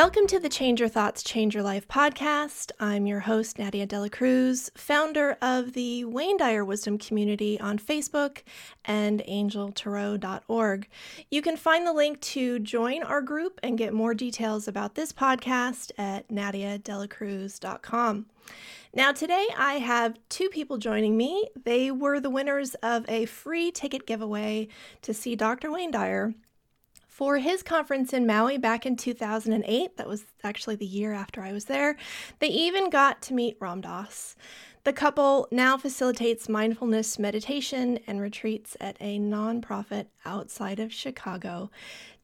Welcome to the Change Your Thoughts, Change Your Life podcast. I'm your host, Nadia Dela Cruz, founder of the Wayne Dyer Wisdom Community on Facebook and angeltarot.org. You can find the link to join our group and get more details about this podcast at nadiadelacruz.com. Now, today I have two people joining me. They were the winners of a free ticket giveaway to see Dr. Wayne Dyer for his conference in Maui back in 2008. That was actually the year after I was there. They even got to meet Ram Dass. The couple now facilitates mindfulness meditation and retreats at a nonprofit outside of Chicago.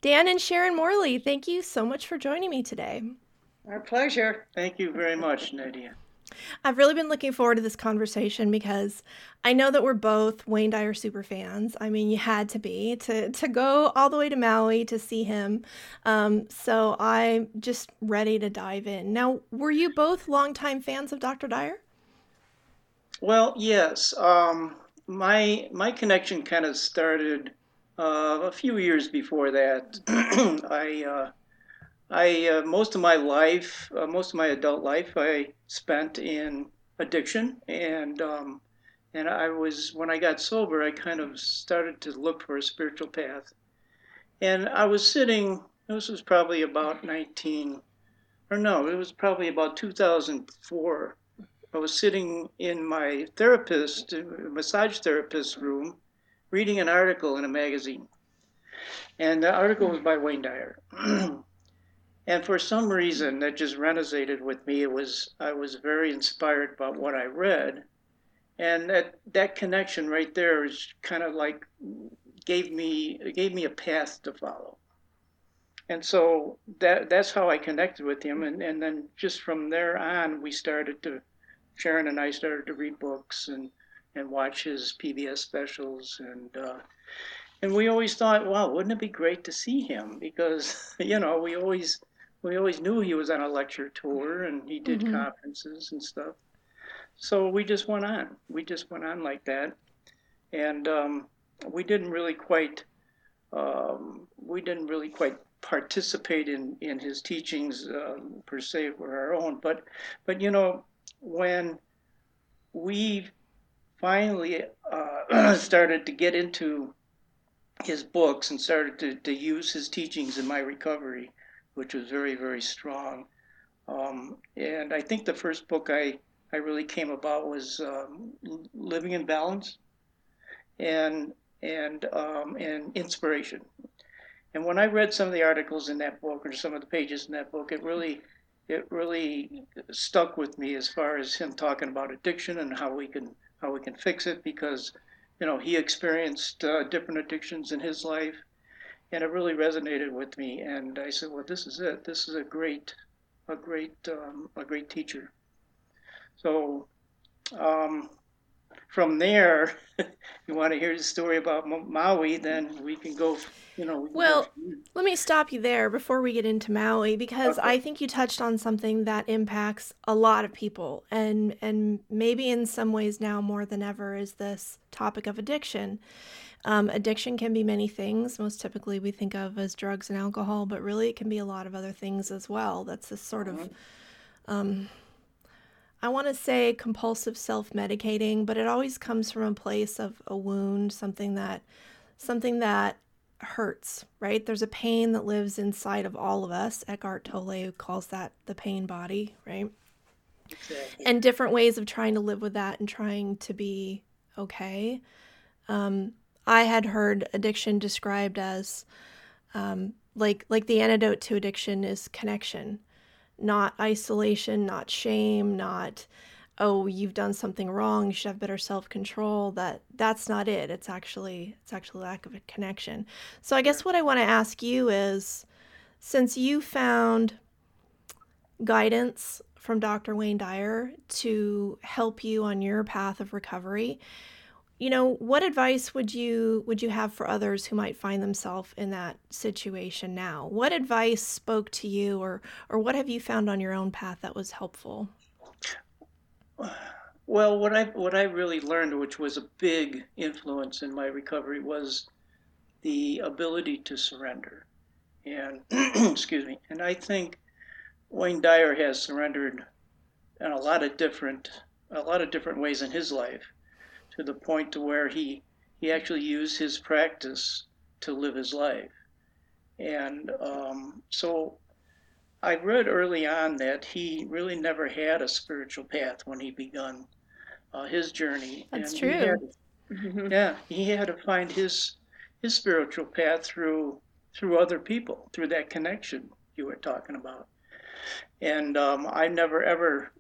Dan and Sharon Morley, thank you so much for joining me today. Our pleasure. Thank you very much, Nadia. I've really been looking forward to this conversation because I know that we're both Wayne Dyer super fans. I mean, you had to be to to go all the way to Maui to see him. Um, so I'm just ready to dive in. Now, were you both longtime fans of Dr. Dyer? Well, yes. Um, my my connection kind of started uh, a few years before that. I uh, I uh, most of my life, uh, most of my adult life, I spent in addiction, and um, and I was when I got sober, I kind of started to look for a spiritual path, and I was sitting. This was probably about 19, or no, it was probably about 2004. I was sitting in my therapist, massage therapist room, reading an article in a magazine, and the article was by Wayne Dyer. and for some reason that just resonated with me. It was i was very inspired by what i read. And that that connection right there is kind of like gave me gave me a path to follow. And so that that's how i connected with him. And, and then just from there on we started to sharon and i started to read books and and watch his pbs specials. And uh, and we always thought, wow, wouldn't it be great to see him? Because you know, we always we always knew he was on a lecture tour and he did mm-hmm. conferences and stuff. So we just went on. We just went on like that, and um, we didn't really quite um, we didn't really quite participate in in his teachings um, per se for our own. But but you know when we finally uh, started to get into his books and started to, to use his teachings in my recovery which was very, very strong. Um, and I think the first book I, I really came about was um, Living in Balance and, and, um, and Inspiration. And when I read some of the articles in that book or some of the pages in that book, it really, it really stuck with me as far as him talking about addiction and how we can, how we can fix it because, you know, he experienced uh, different addictions in his life and it really resonated with me. And I said, well, this is it. This is a great, a great, um, a great teacher. So um, from there, you want to hear the story about Maui, then we can go. You know. We well, let me stop you there before we get into Maui because okay. I think you touched on something that impacts a lot of people, and and maybe in some ways now more than ever is this topic of addiction. Um, addiction can be many things. Most typically, we think of as drugs and alcohol, but really it can be a lot of other things as well. That's this sort of, um, I want to say compulsive self medicating, but it always comes from a place of a wound, something that, something that hurts, right? There's a pain that lives inside of all of us. Eckhart Tolle calls that the pain body, right? Exactly. And different ways of trying to live with that and trying to be okay. Um, I had heard addiction described as um, like like the antidote to addiction is connection, not isolation, not shame, not oh you've done something wrong, you should have better self control. That that's not it. It's actually it's actually lack of a connection. So I guess what I want to ask you is, since you found guidance from Dr. Wayne Dyer to help you on your path of recovery you know what advice would you would you have for others who might find themselves in that situation now? What advice spoke to you or or what have you found on your own path that was helpful? Well what i what i really learned which was a big influence in my recovery was the ability to surrender. And excuse me and i think Wayne Dyer has surrendered in a lot of different a lot of different ways in his life to the point to where he he actually used his practice to live his life. And um, so I read early on that he really never had a spiritual path when he begun uh, his journey. That's and true. He had, mm-hmm. yeah, he had to find his his spiritual path through through other people, through that connection you were talking about. And um, I never ever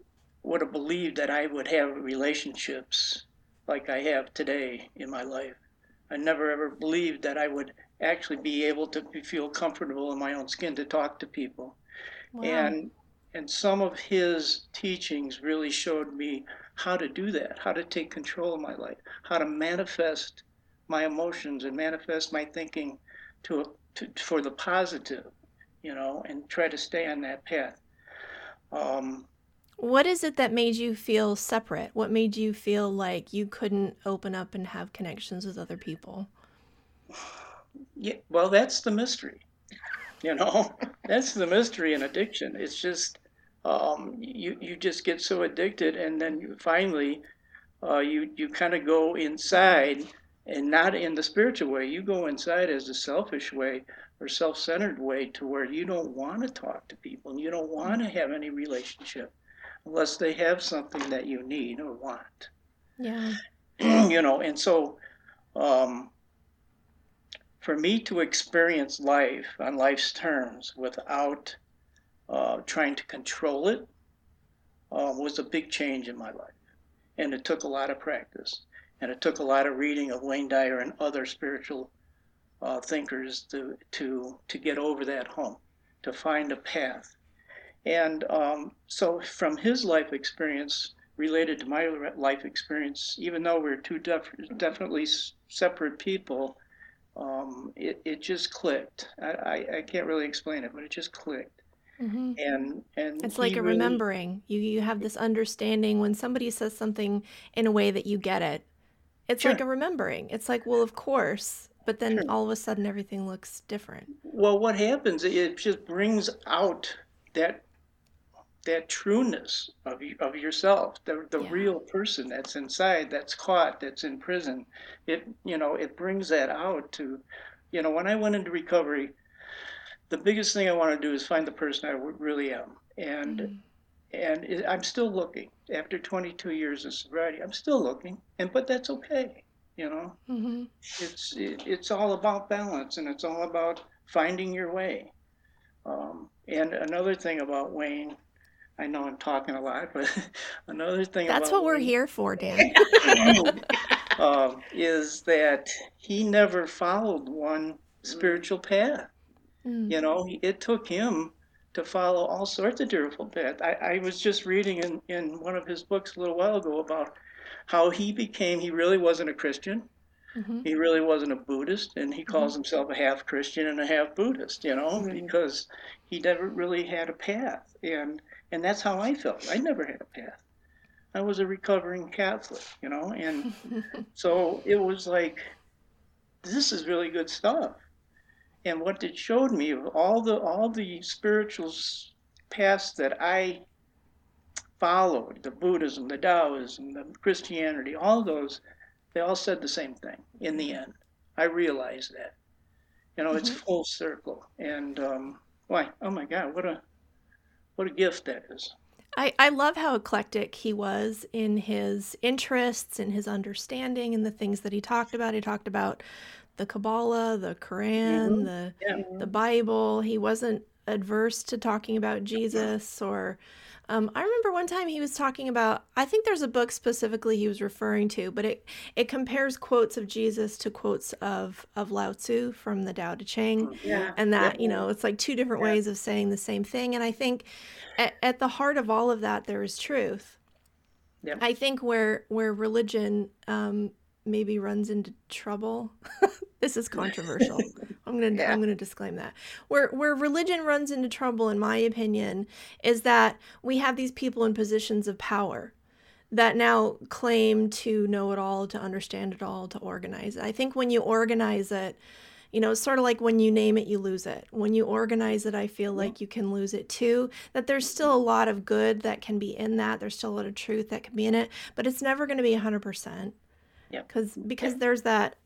would have believed that I would have relationships like I have today in my life. I never ever believed that I would actually be able to feel comfortable in my own skin to talk to people. Wow. And and some of his teachings really showed me how to do that, how to take control of my life, how to manifest my emotions and manifest my thinking to, to for the positive, you know, and try to stay on that path. Um, what is it that made you feel separate? What made you feel like you couldn't open up and have connections with other people? Yeah, well, that's the mystery. You know, that's the mystery in addiction. It's just um, you you just get so addicted, and then you finally uh, you you kind of go inside, and not in the spiritual way. You go inside as a selfish way or self-centered way, to where you don't want to talk to people, and you don't want to have any relationship unless they have something that you need or want. Yeah. you know, and so um, for me to experience life on life's terms without uh, trying to control it uh, was a big change in my life. And it took a lot of practice. And it took a lot of reading of Wayne Dyer and other spiritual uh, thinkers to, to, to get over that hump, to find a path and um, so, from his life experience related to my life experience, even though we're two def- definitely separate people, um, it, it just clicked. I, I, I, can't really explain it, but it just clicked. Mm-hmm. And and it's like a really... remembering. You you have this understanding when somebody says something in a way that you get it. It's sure. like a remembering. It's like, well, of course, but then sure. all of a sudden everything looks different. Well, what happens? It just brings out that that trueness of of yourself, the the yeah. real person that's inside, that's caught, that's in prison. It you know it brings that out to, you know, when I went into recovery, the biggest thing I want to do is find the person I really am, and mm-hmm. and it, I'm still looking after 22 years of sobriety. I'm still looking, and but that's okay. You know, mm-hmm. it's it, it's all about balance, and it's all about finding your way. Um, and another thing about Wayne I know I'm talking a lot, but another thing that's what we're here for, Dan. um, is that he never followed one spiritual path. Mm. You know, it took him to follow all sorts of different paths. I, I was just reading in, in one of his books a little while ago about how he became, he really wasn't a Christian. Mm-hmm. He really wasn't a Buddhist, and he calls mm-hmm. himself a half Christian and a half Buddhist, you know, mm-hmm. because he never really had a path. And and that's how I felt. I never had a path. I was a recovering Catholic, you know, and so it was like, this is really good stuff. And what it showed me of all the all the spiritual paths that I followed, the Buddhism, the Taoism, the Christianity, all those, they all said the same thing in the end. I realized that. You know, mm-hmm. it's full circle. And um, why? Oh my God, what a what a gift that is. I, I love how eclectic he was in his interests and his understanding and the things that he talked about. He talked about the Kabbalah, the Quran, mm-hmm. the yeah. the Bible. He wasn't adverse to talking about Jesus or um, I remember one time he was talking about. I think there's a book specifically he was referring to, but it it compares quotes of Jesus to quotes of of Lao Tzu from the Tao Te Ching, oh, yeah. and that yeah. you know it's like two different yeah. ways of saying the same thing. And I think at, at the heart of all of that there is truth. Yeah. I think where where religion um, maybe runs into trouble. this is controversial. I'm gonna yeah. I'm gonna disclaim that. Where where religion runs into trouble, in my opinion, is that we have these people in positions of power that now claim to know it all, to understand it all, to organize it. I think when you organize it, you know, sort of like when you name it, you lose it. When you organize it, I feel like you can lose it too. That there's still a lot of good that can be in that. There's still a lot of truth that can be in it, but it's never going to be 100%. Yeah. Cuz because there's that,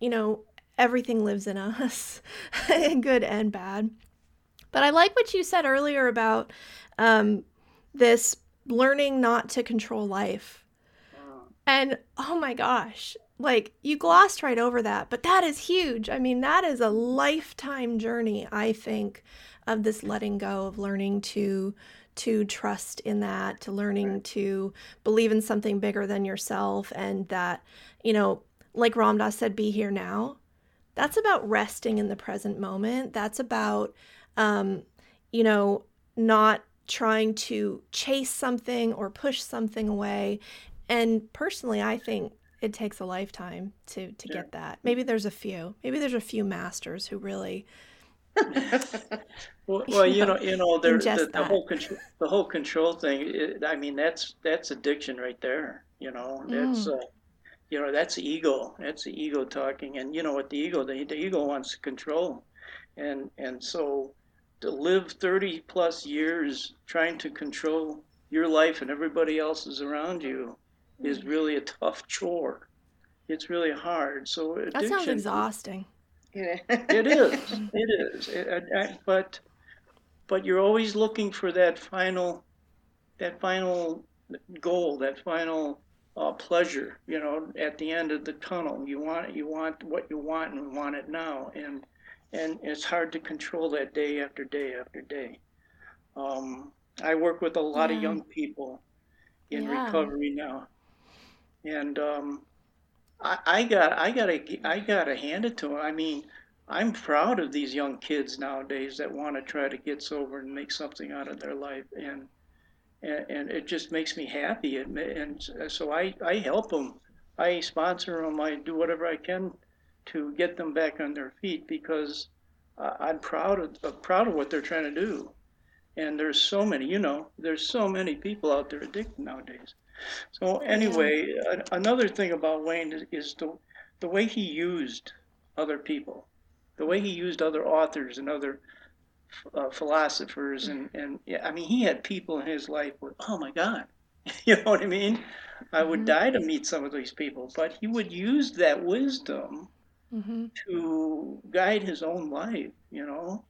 you know, everything lives in us, good and bad. But I like what you said earlier about um, this learning not to control life. And oh my gosh, like you glossed right over that, but that is huge. I mean, that is a lifetime journey, I think, of this letting go, of learning to to trust in that, to learning to believe in something bigger than yourself and that, you know, like Ram Dass said, be here now. That's about resting in the present moment. That's about um, you know, not trying to chase something or push something away. And personally, I think it takes a lifetime to to yeah. get that. Maybe there's a few. Maybe there's a few masters who really. well, well, you know, you know, there, the, the whole control, the whole control thing. It, I mean, that's that's addiction right there. You know, that's mm. uh, you know that's ego. That's the ego talking, and you know what the ego the, the ego wants to control, and and so to live 30 plus years trying to control your life and everybody else's around you is mm. really a tough chore. It's really hard. So that sounds exhausting. it is. It is. It, I, but but you're always looking for that final that final goal, that final uh, pleasure. You know, at the end of the tunnel, you want you want what you want and want it now. And and it's hard to control that day after day after day. Um, I work with a lot yeah. of young people in yeah. recovery now, and um, I, I, got I got to I got to hand it to them. I mean, I'm proud of these young kids nowadays that want to try to get sober and make something out of their life, and and, and it just makes me happy. And, and so I I help them. I sponsor them. I do whatever I can to get them back on their feet because uh, I'm proud of uh, proud of what they're trying to do. And there's so many, you know, there's so many people out there addicted nowadays. So anyway, yeah. another thing about Wayne is, is the the way he used other people, the way he used other authors and other uh, philosophers, and and yeah, I mean, he had people in his life with, oh my God, you know what I mean? I would mm-hmm. die to meet some of these people, but he would use that wisdom mm-hmm. to guide his own life, you know,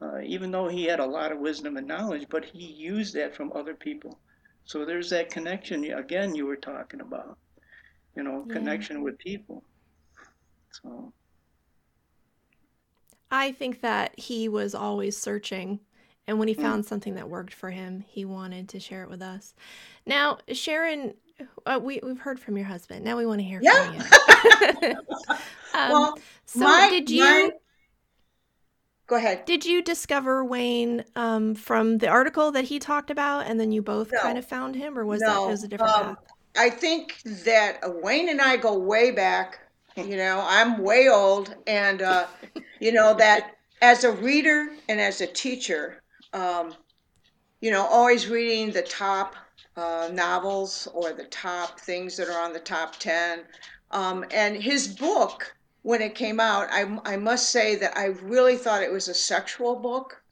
uh, even though he had a lot of wisdom and knowledge, but he used that from other people. So there's that connection again you were talking about, you know, yeah. connection with people. So I think that he was always searching and when he mm. found mm. something that worked for him, he wanted to share it with us. Now, Sharon, uh, we we've heard from your husband. Now we want to hear yeah. from you. um, well, so my, did you? My... Go ahead. Did you discover Wayne um, from the article that he talked about, and then you both no. kind of found him, or was no. that was a different um, path? I think that Wayne and I go way back. You know, I'm way old, and uh, you know that as a reader and as a teacher, um, you know, always reading the top uh, novels or the top things that are on the top 10. Um, and his book, when it came out, I, I must say that I really thought it was a sexual book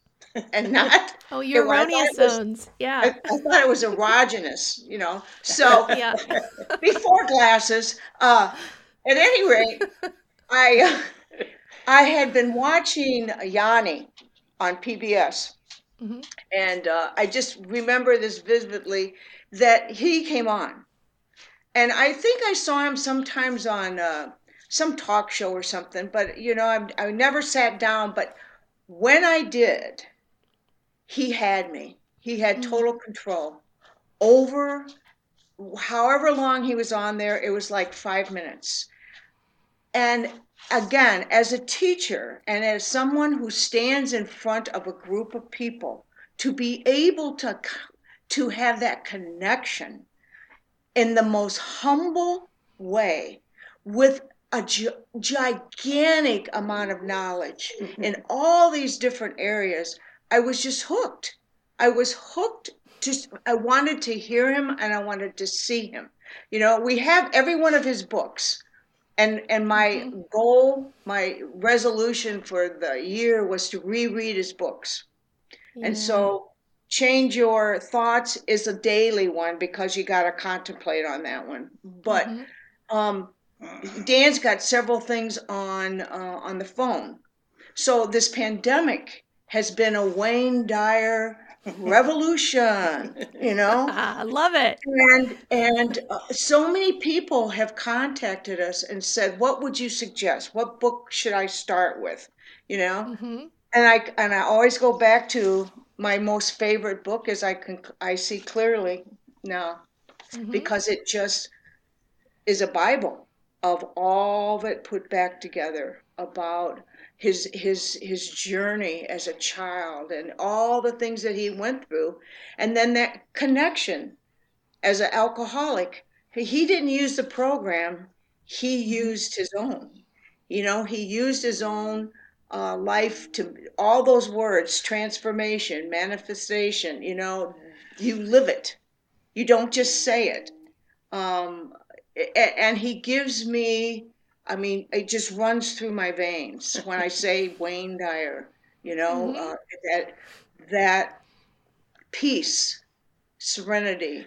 and not. oh, your erroneous zones. Yeah. I, I, thought it was erogenous, you know. So yeah. before glasses, uh, at any rate, I I had been watching Yanni on PBS. Mm-hmm. And uh, I just remember this vividly that he came on. And I think I saw him sometimes on uh, some talk show or something, but you know, I, I never sat down. But when I did, he had me. He had mm. total control over however long he was on there. It was like five minutes. And again, as a teacher and as someone who stands in front of a group of people, to be able to to have that connection in the most humble way with a gi- gigantic amount of knowledge mm-hmm. in all these different areas i was just hooked. I was hooked just i wanted to hear him and i wanted to see him. You know we have every one of his books and and my mm-hmm. goal, my resolution for the year was to reread his books. Yeah. And so change your thoughts is a daily one because you got to contemplate on that one. But mm-hmm. um, Dan's got several things on uh, on the phone. So this pandemic has been a Wayne Dyer revolution you know? I love it. And and uh, so many people have contacted us and said what would you suggest? What book should i start with? You know? Mm-hmm. and i and i always go back to my most favorite book is i can i see clearly now mm-hmm. because it just is a bible of all that put back together about his his his journey as a child and all the things that he went through. And then that connection as an alcoholic he didn't use the program. He used his own. You know he used his own uh, life to all those words transformation manifestation you know you live it. You don't just say it. Um, and he gives me I mean, it just runs through my veins when I say Wayne Dyer. You know mm-hmm. uh, that that peace, serenity,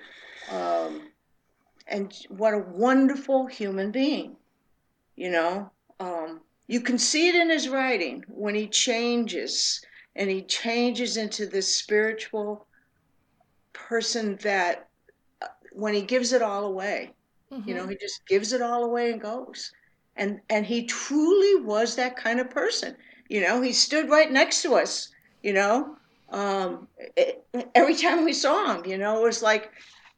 um, and what a wonderful human being. You know, um, you can see it in his writing when he changes and he changes into this spiritual person that uh, when he gives it all away. Mm-hmm. You know, mm-hmm. he just gives it all away and goes and and he truly was that kind of person. You know he stood right next to us you know? Um, it, every time we saw him you know it was like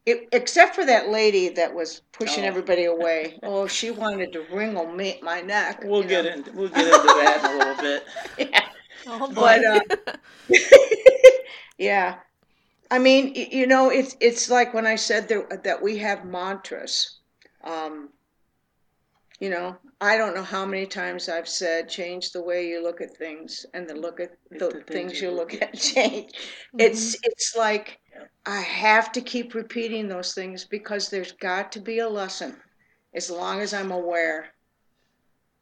it, except for that lady that was pushing oh. everybody away. Oh she wanted to wrinkle me, my neck we'll get know? into we'll get into that in a little bit. Yeah. Oh, but uh, yeah. I mean you know it's it's like when i said that, that we have mantras um, you know i don't know how many times i've said change the way you look at things and the look at the, the things, you look at change mm-hmm. it's it's like i have to keep repeating those things because there's got to be a lesson as long as i'm aware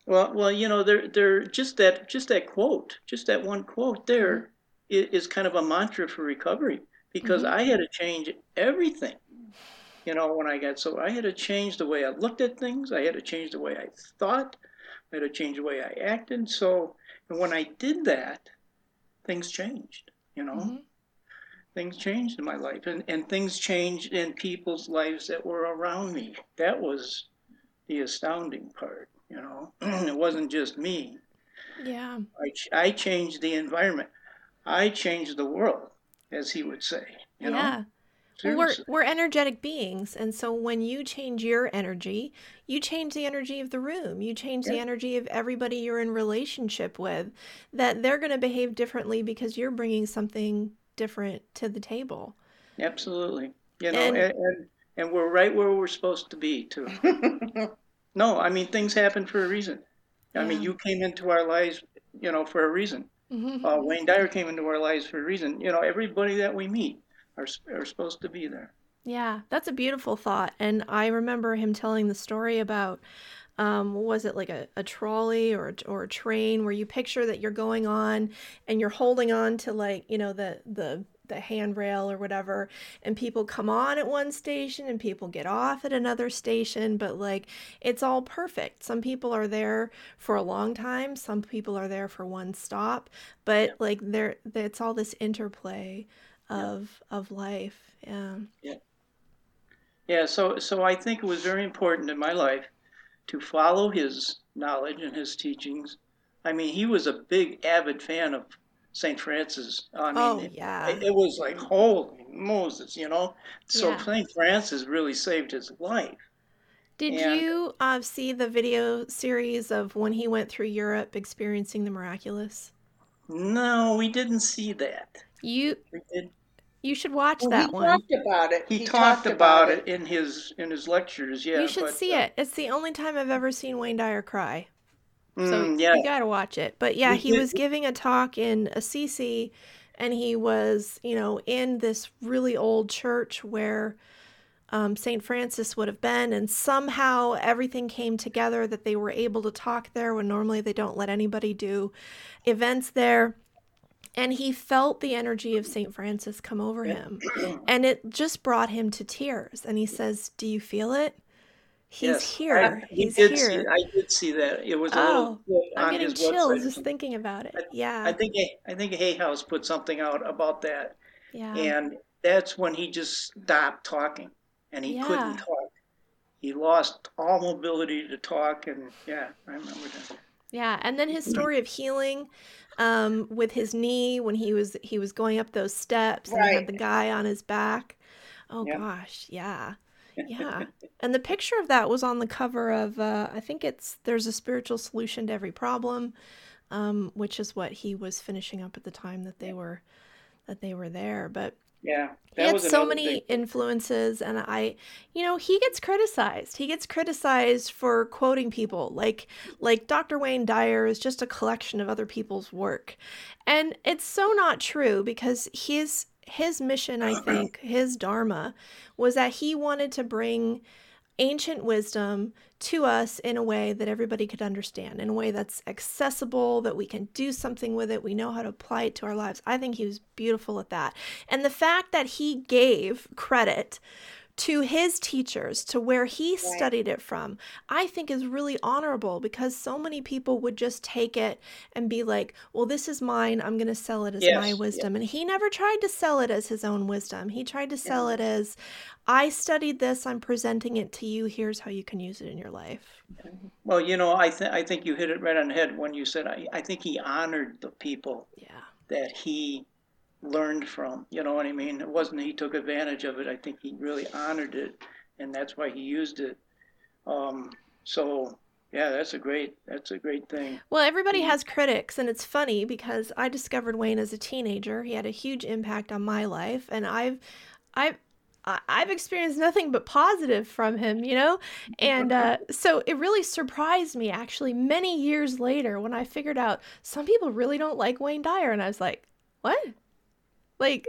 well well you know there there just that just that quote just that one quote there mm-hmm. is kind of a mantra for recovery because mm-hmm. i had to change everything you know, when I got so I had to change the way I looked at things. I had to change the way I thought. I had to change the way I acted. So, and when I did that, things changed. You know, mm-hmm. things changed in my life, and and things changed in people's lives that were around me. That was the astounding part. You know, it wasn't just me. Yeah. I I changed the environment. I changed the world, as he would say. You yeah. Know? We're we're energetic beings, and so when you change your energy, you change the energy of the room. You change yeah. the energy of everybody you're in relationship with. That they're going to behave differently because you're bringing something different to the table. Absolutely, you know, and and, and, and we're right where we're supposed to be too. no, I mean things happen for a reason. I yeah. mean, you came into our lives, you know, for a reason. Mm-hmm. Uh, Wayne Dyer came into our lives for a reason. You know, everybody that we meet are, are supposed to be there. Yeah, that's a beautiful thought. And I remember him telling the story about um, was it like a, a trolley or, or a train where you picture that you're going on and you're holding on to like, you know, the, the, the handrail or whatever and people come on at one station and people get off at another station but like it's all perfect some people are there for a long time some people are there for one stop but like there it's all this interplay of of life. Yeah. Yeah. Yeah. So so I think it was very important in my life to follow his knowledge and his teachings. I mean, he was a big avid fan of St. Francis. I mean, oh, yeah. It, it, was like, holy Moses, you know? So yeah. St. Francis really saved his life. Did and, you uh, see the video series of when he went through Europe experiencing the miraculous? No, we didn't see that. You. You should watch well, that he one. Talked about it. He, he talked, talked, about, about it. in his in his lectures. Yeah, you should but, see uh, it. It's the only time I've ever seen Wayne Dyer cry. So mm, yeah. you got to watch it. But yeah, he was giving a talk in Assisi, and he was, you know, in this really old church where um, St. Francis would have been. And somehow everything came together that they were able to talk there when normally they don't let anybody do events there. And he felt the energy of St. Francis come over him. And it just brought him to tears. And he says, Do you feel it? He's yes, here. I, He's did here. See, I did see that. It was a oh, little. I'm getting chills website. just thinking about it. I, yeah. I think I think Hay House put something out about that. Yeah. And that's when he just stopped talking, and he yeah. couldn't talk. He lost all mobility to talk, and yeah, I remember that. Yeah, and then his story of healing um, with his knee when he was he was going up those steps and he had the guy on his back. Oh yep. gosh, yeah. Yeah. and the picture of that was on the cover of uh, I think it's there's a spiritual solution to every problem, um, which is what he was finishing up at the time that they were that they were there. But yeah. He had so many thing. influences and I you know, he gets criticized. He gets criticized for quoting people. Like like Dr. Wayne Dyer is just a collection of other people's work. And it's so not true because his his mission, I think, his dharma was that he wanted to bring ancient wisdom to us in a way that everybody could understand, in a way that's accessible, that we can do something with it, we know how to apply it to our lives. I think he was beautiful at that. And the fact that he gave credit to his teachers, to where he right. studied it from, I think is really honorable because so many people would just take it and be like, well, this is mine. I'm going to sell it as yes. my wisdom. Yes. And he never tried to sell it as his own wisdom. He tried to sell it as, I studied this, I'm presenting it to you. Here's how you can use it in your life. Mm-hmm. Well, you know, I, th- I think you hit it right on the head when you said, I, I think he honored the people yeah. that he learned from. You know what I mean? It wasn't he took advantage of it. I think he really honored it, and that's why he used it. Um, so yeah, that's a great that's a great thing. Well, everybody has critics, and it's funny because I discovered Wayne as a teenager. He had a huge impact on my life, and I've I've I've experienced nothing but positive from him, you know? And uh, so it really surprised me actually many years later when I figured out some people really don't like Wayne Dyer. And I was like, what? Like,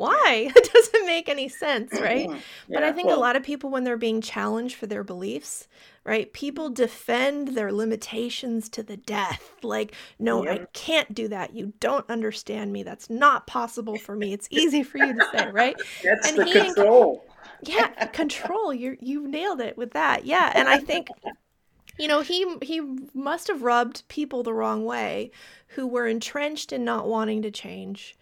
why? It doesn't make any sense, right? yeah, but I think well, a lot of people, when they're being challenged for their beliefs, right, people defend their limitations to the death. Like, no, yeah. I can't do that. You don't understand me. That's not possible for me. It's easy for you to say, right? That's and the he, control. Yeah, control. You you nailed it with that. Yeah, and I think you know he he must have rubbed people the wrong way who were entrenched in not wanting to change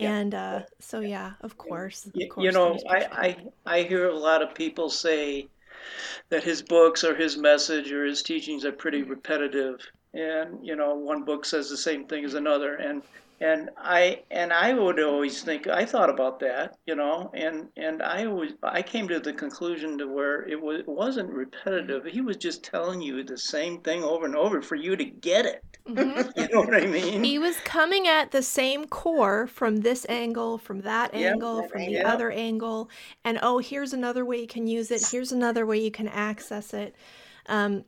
and uh, so, yeah, of course. Of course you know, I, I, I hear a lot of people say that his books or his message or his teachings are pretty repetitive. And, you know, one book says the same thing as another. And and I and I would always think I thought about that, you know, and and I always I came to the conclusion to where it was it wasn't repetitive. He was just telling you the same thing over and over for you to get it. Mm-hmm. you know what I mean? He was coming at the same core from this angle, from that angle, from the other angle, and oh, here's another way you can use it. Here's another way you can access it. Um,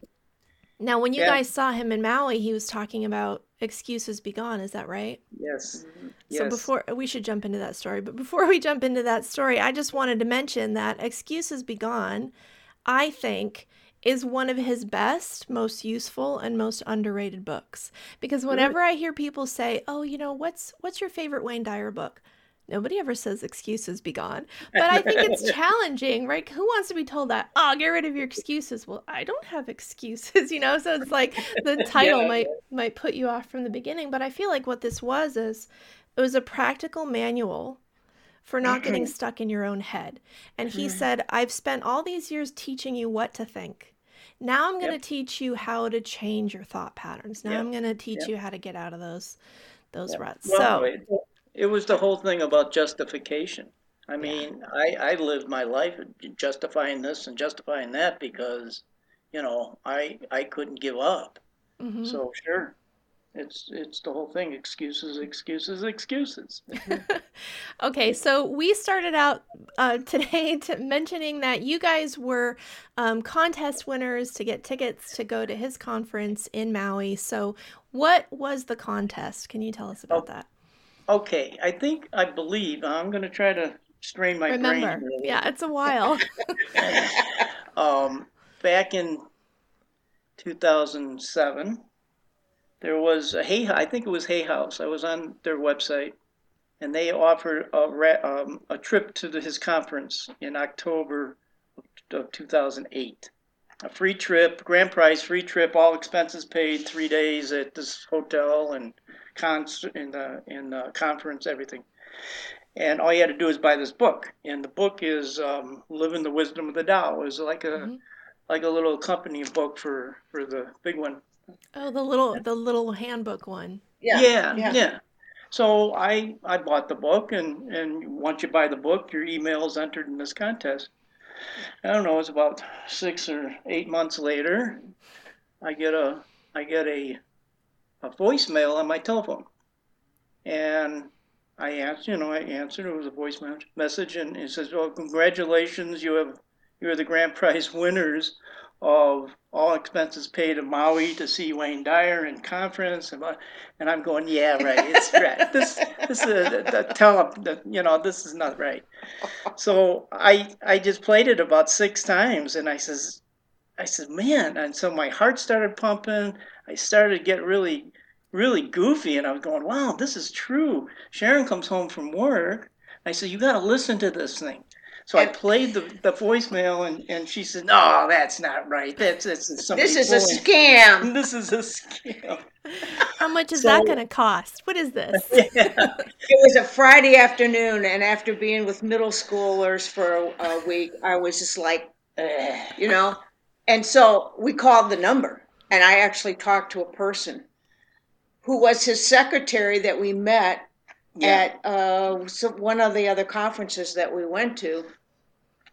now, when you yeah. guys saw him in Maui, he was talking about excuses be gone. Is that right? Yes. Mm-hmm. So yes. before we should jump into that story, but before we jump into that story, I just wanted to mention that excuses be gone. I think is one of his best, most useful, and most underrated books. Because whenever I hear people say, "Oh, you know, what's what's your favorite Wayne Dyer book?" Nobody ever says excuses be gone. But I think it's challenging, right? Who wants to be told that? Oh, get rid of your excuses. Well, I don't have excuses, you know? So it's like the title yeah. might might put you off from the beginning. But I feel like what this was is it was a practical manual for not getting mm-hmm. stuck in your own head. And he mm-hmm. said, I've spent all these years teaching you what to think. Now I'm going yep. to teach you how to change your thought patterns. Now yep. I'm going to teach yep. you how to get out of those those ruts. Well, so it was the whole thing about justification. I mean, I, I lived my life justifying this and justifying that because, you know, I I couldn't give up. Mm-hmm. So sure, it's it's the whole thing: excuses, excuses, excuses. okay, so we started out uh, today to mentioning that you guys were um, contest winners to get tickets to go to his conference in Maui. So, what was the contest? Can you tell us about oh, that? Okay, I think I believe I'm going to try to strain my Remember. brain. Yeah, it's a while. um, back in 2007, there was a Hay. I think it was Hay House. I was on their website, and they offered a um, a trip to the, his conference in October of 2008. A free trip, grand prize, free trip, all expenses paid, three days at this hotel and concert in the in the conference, everything. And all you had to do is buy this book, and the book is um, "Living the Wisdom of the Tao." It was like a Mhm. like a little company book for for the big one. Oh, the little the little handbook one. Yeah. yeah, yeah. yeah. So I I bought the book, and and once you buy the book, your email is entered in this contest. I don't know. It's about six or eight months later. I get a I get a a voicemail on my telephone, and I answer. You know, I answered. It was a voice message, and it says, "Well, congratulations! You have you are the grand prize winners of all expenses paid to Maui to see Wayne Dyer in conference." And, and I'm going, "Yeah, right. It's right. This this is a, the tell them you know this is not right." So I I just played it about six times, and I says. I said, man, and so my heart started pumping. I started to get really, really goofy, and I was going, wow, this is true. Sharon comes home from work. I said, you got to listen to this thing. So I played the, the voicemail, and, and she said, no, that's not right. That's, that's somebody This is a scam. This is a scam. How much is that going to cost? What is this? Yeah. It was a Friday afternoon, and after being with middle schoolers for a, a week, I was just like, "Ugh," you know. And so we called the number, and I actually talked to a person who was his secretary that we met Yeah. at uh, some, one of the other conferences that we went to,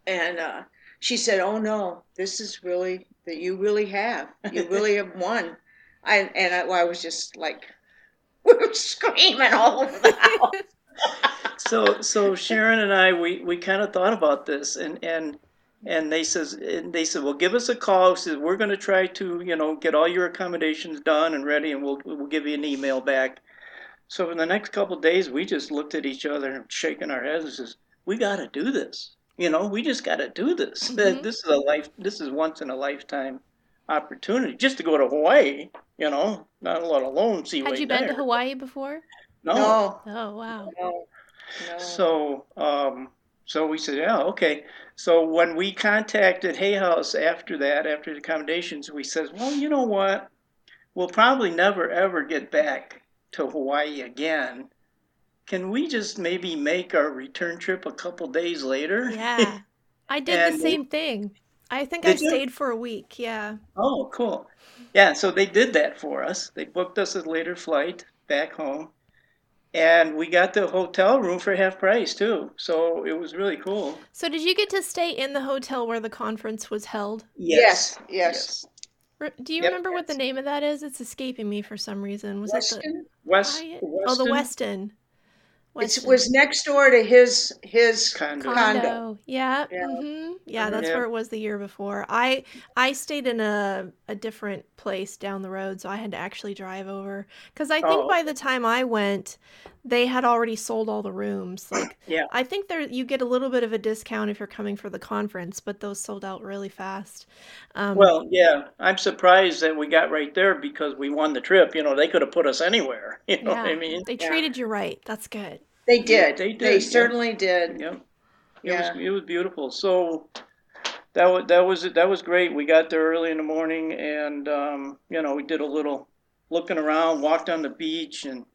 and uh, she said, "Oh no, this is really that you really have. You really have won." I, and I, I was just like, we were screaming all over the house. so so Sharon and I we, we kind of thought about this and and and they says and they said well give us a call says we're going to try to you know get all your accommodations done and ready and we'll we'll give you an email back so in the next couple of days we just looked at each other and shaking our heads and says we got to do this you know we just got to do this Mhm. this is a life this is once in a lifetime opportunity just to go to Hawaii you know not let alone see Had Wayne you been to Hawaii before? no. No, Oh, wow. no, no. So, um, so we said, yeah, okay. So when we contacted Hay House after that, after the accommodations, we said, well, you know what? We'll probably never ever get back to Hawaii again. Can we just maybe make our return trip a couple days later? Yeah. I did the same thing. I think I Did you? stayed for a week. Yeah. Oh, cool. Yeah, so they did that for us. They booked us a later flight back home. And we got the hotel room for half price too. So it was really cool. So did you get to stay in the hotel where the conference was held? Yes, yes. Re- Do you Yep. remember what the name of that is? It's escaping me for some reason. Was it Westin? West, the Hyatt? Westin Oh, the Westin. It was next door to his his condo. Condo. condo. Yeah. Yeah. hmm Yeah, that's Yeah. where it was the year before. I I stayed in a a different place down the road, so I had to actually drive over cuz I think Oh. by the time I went, they had already sold all the rooms. Like Yeah. I think there you get a little bit of a discount if you're coming for the conference, but those sold out really fast. Um Well, yeah, I'm surprised that we got right there because we won the trip. You know, they could have put us anywhere. You know what I mean? they Yeah. treated you right. That's good. They did. they did, They certainly did. Yep. It Yeah. was it was beautiful. So that was that was that was great. We got there early in the morning, and um, you know, we did a little looking around, walked on the beach, and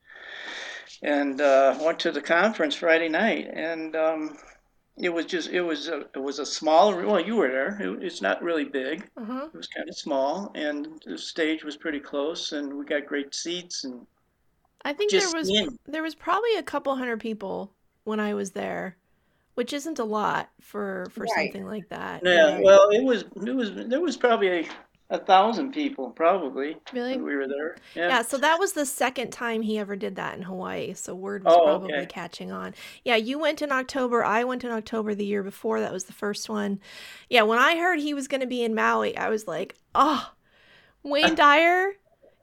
and uh, went to the conference Friday night, and um, it was just it was a, it was a small. Well, you were there. It, it's not really big. Uh-huh. It was kind of small, and the stage was pretty close, and we got great seats, and I think just there was seeing. there was probably a couple hundred people when I was there, which isn't a lot for for Right. something like that. Yeah, Right. well, it was it was there was probably a, a thousand people probably Really? we were there. Yeah, Yeah. so that was the second time he ever did that in Hawaii. So word was Oh, probably okay. catching on. Yeah, you went in October. I went in October the year before. That was the first one. Yeah, when I heard he was going to be in Maui, I was like, oh, Wayne Dyer,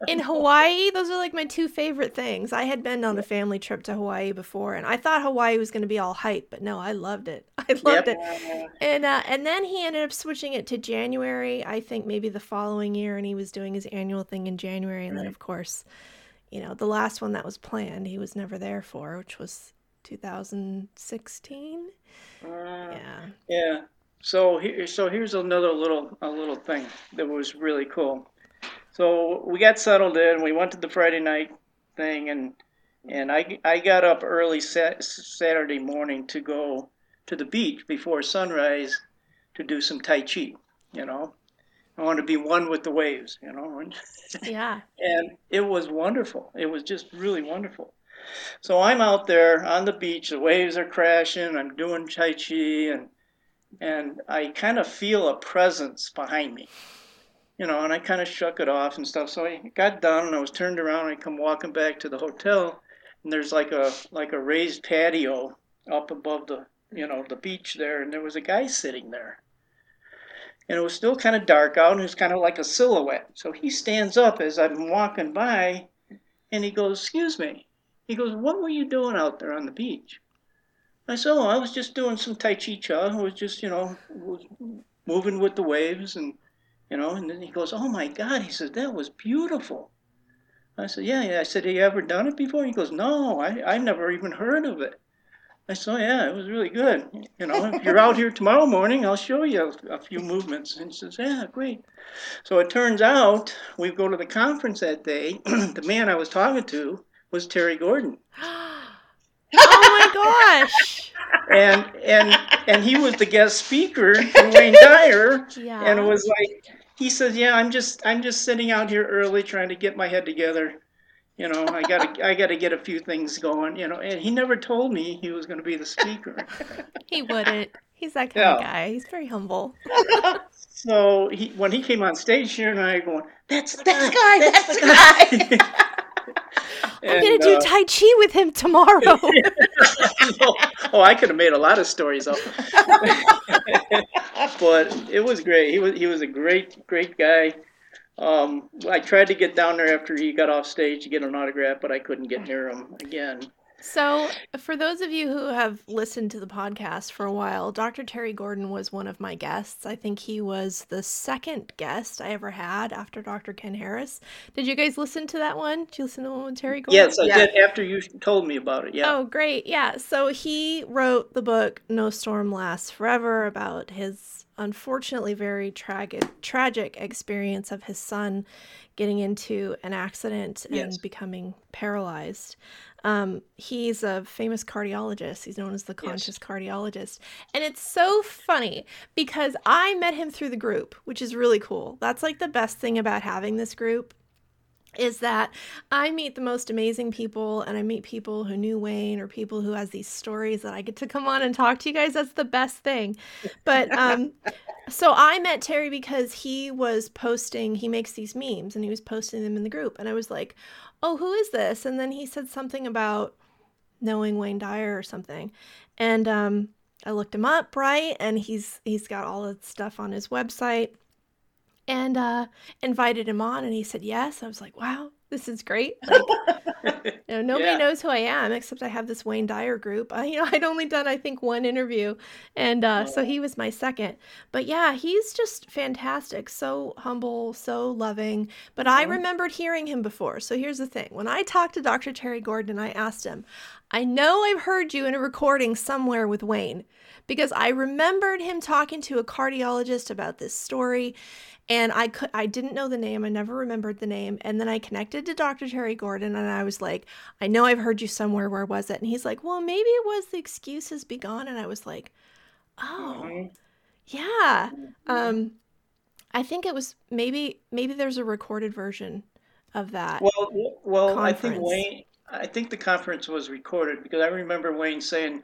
in Hawaii, those are like my two favorite things. I had been on a family trip to Hawaii before, and I thought Hawaii was going to be all hype, but no, I loved it. I loved yep. it. And uh, and then he ended up switching it to January. I think maybe the following year, and he was doing his annual thing in January, and right. then of course, you know, the last one that was planned, he was never there for, which was 2016. Uh, yeah. Yeah. So here, so here's another little a little thing that was really cool. So we got settled in. We went to the Friday night thing, and and I I got up early sat, Saturday morning to go to the beach before sunrise to do some tai chi. You know, I want to be one with the waves. You know. Yeah. and it was wonderful. It was just really wonderful. So I'm out there on the beach. The waves are crashing. I'm doing tai chi, and and I kind of feel a presence behind me you know, and I kind of shook it off and stuff. So I got done and I was turned around and I come walking back to the hotel and there's like a like a raised patio up above the you know the beach there and there was a guy sitting there. And it was still kind of dark out and it was kind of like a silhouette. So he stands up as I'm walking by and he goes, "Excuse me." He goes, "What were you doing out there on the beach?" I said, "Oh, I was just doing some tai chi cha. I was just, you know, moving with the waves and you know, and then he goes, "Oh my God!" He says, "That was beautiful." I said, "Yeah, yeah." I said, "Have you ever done it before?" He goes, "No, I I never even heard of it." I said, oh, "Yeah, it was really good. You know, if you're out here tomorrow morning, I'll show you a, a few movements." And he says, "Yeah, great." So it turns out we go to the conference that day. the man I was talking to was Terry Gordon. oh my gosh! and and and he was the guest speaker for Wayne Dyer, yeah. and it was like he says, "Yeah, I'm just I'm just sitting out here early trying to get my head together. You know, I got to I got to get a few things going. You know." And he never told me he was going to be the speaker. he wouldn't. He's that kind yeah. of guy. He's very humble. so he when he came on stage here, and I going, "That's the that's guy. That's, that's the guy." guy. I'm gonna do uh, Tai Chi with him tomorrow. oh, I could have made a lot of stories up. but it was great. He was he was a great great guy. Um, I tried to get down there after he got off stage to get an autograph, but I couldn't get near him again. So, for those of you who have listened to the podcast for a while, Dr. Terry Gordon was one of my guests. I think he was the second guest I ever had after Dr. Ken Harris. Did you guys listen to that one? Did you listen to the one with Terry Gordon? Yes, I yeah. did after you told me about it. Yeah. Oh, great. Yeah. So, he wrote the book No Storm Lasts Forever about his unfortunately very tragic tragic experience of his son getting into an accident and yes. becoming paralyzed. Um, he's a famous cardiologist. He's known as the conscious yes. cardiologist. And it's so funny because I met him through the group, which is really cool. That's like the best thing about having this group is that I meet the most amazing people and I meet people who knew Wayne or people who has these stories that I get to come on and talk to you guys. That's the best thing. But um so I met Terry because he was posting, he makes these memes and he was posting them in the group and I was like, oh, who is this? And then he said something about knowing Wayne Dyer or something. And um, I looked him up, right? And he's he's got all the stuff on his website and uh, invited him on and he said yes. I was like, wow, this is great. Like, you know, nobody yeah. knows who I am except I have this Wayne Dyer group. I, you know, I'd only done I think one interview, and uh, oh. so he was my second. But yeah, he's just fantastic. So humble, so loving. But I remembered hearing him before. So here's the thing: when I talked to Dr. Terry Gordon, and I asked him, "I know I've heard you in a recording somewhere with Wayne." Because I remembered him talking to a cardiologist about this story, and I could I didn't know the name. I never remembered the name. And then I connected to Dr. Terry Gordon and I was like, I know I've heard you somewhere. Where was it? And he's like, Well, maybe it was the excuses be gone. And I was like, Oh, yeah. Mm-hmm. Um, I think it was maybe maybe there's a recorded version of that. Well, well, conference. I think Wayne. I think the conference was recorded because I remember Wayne saying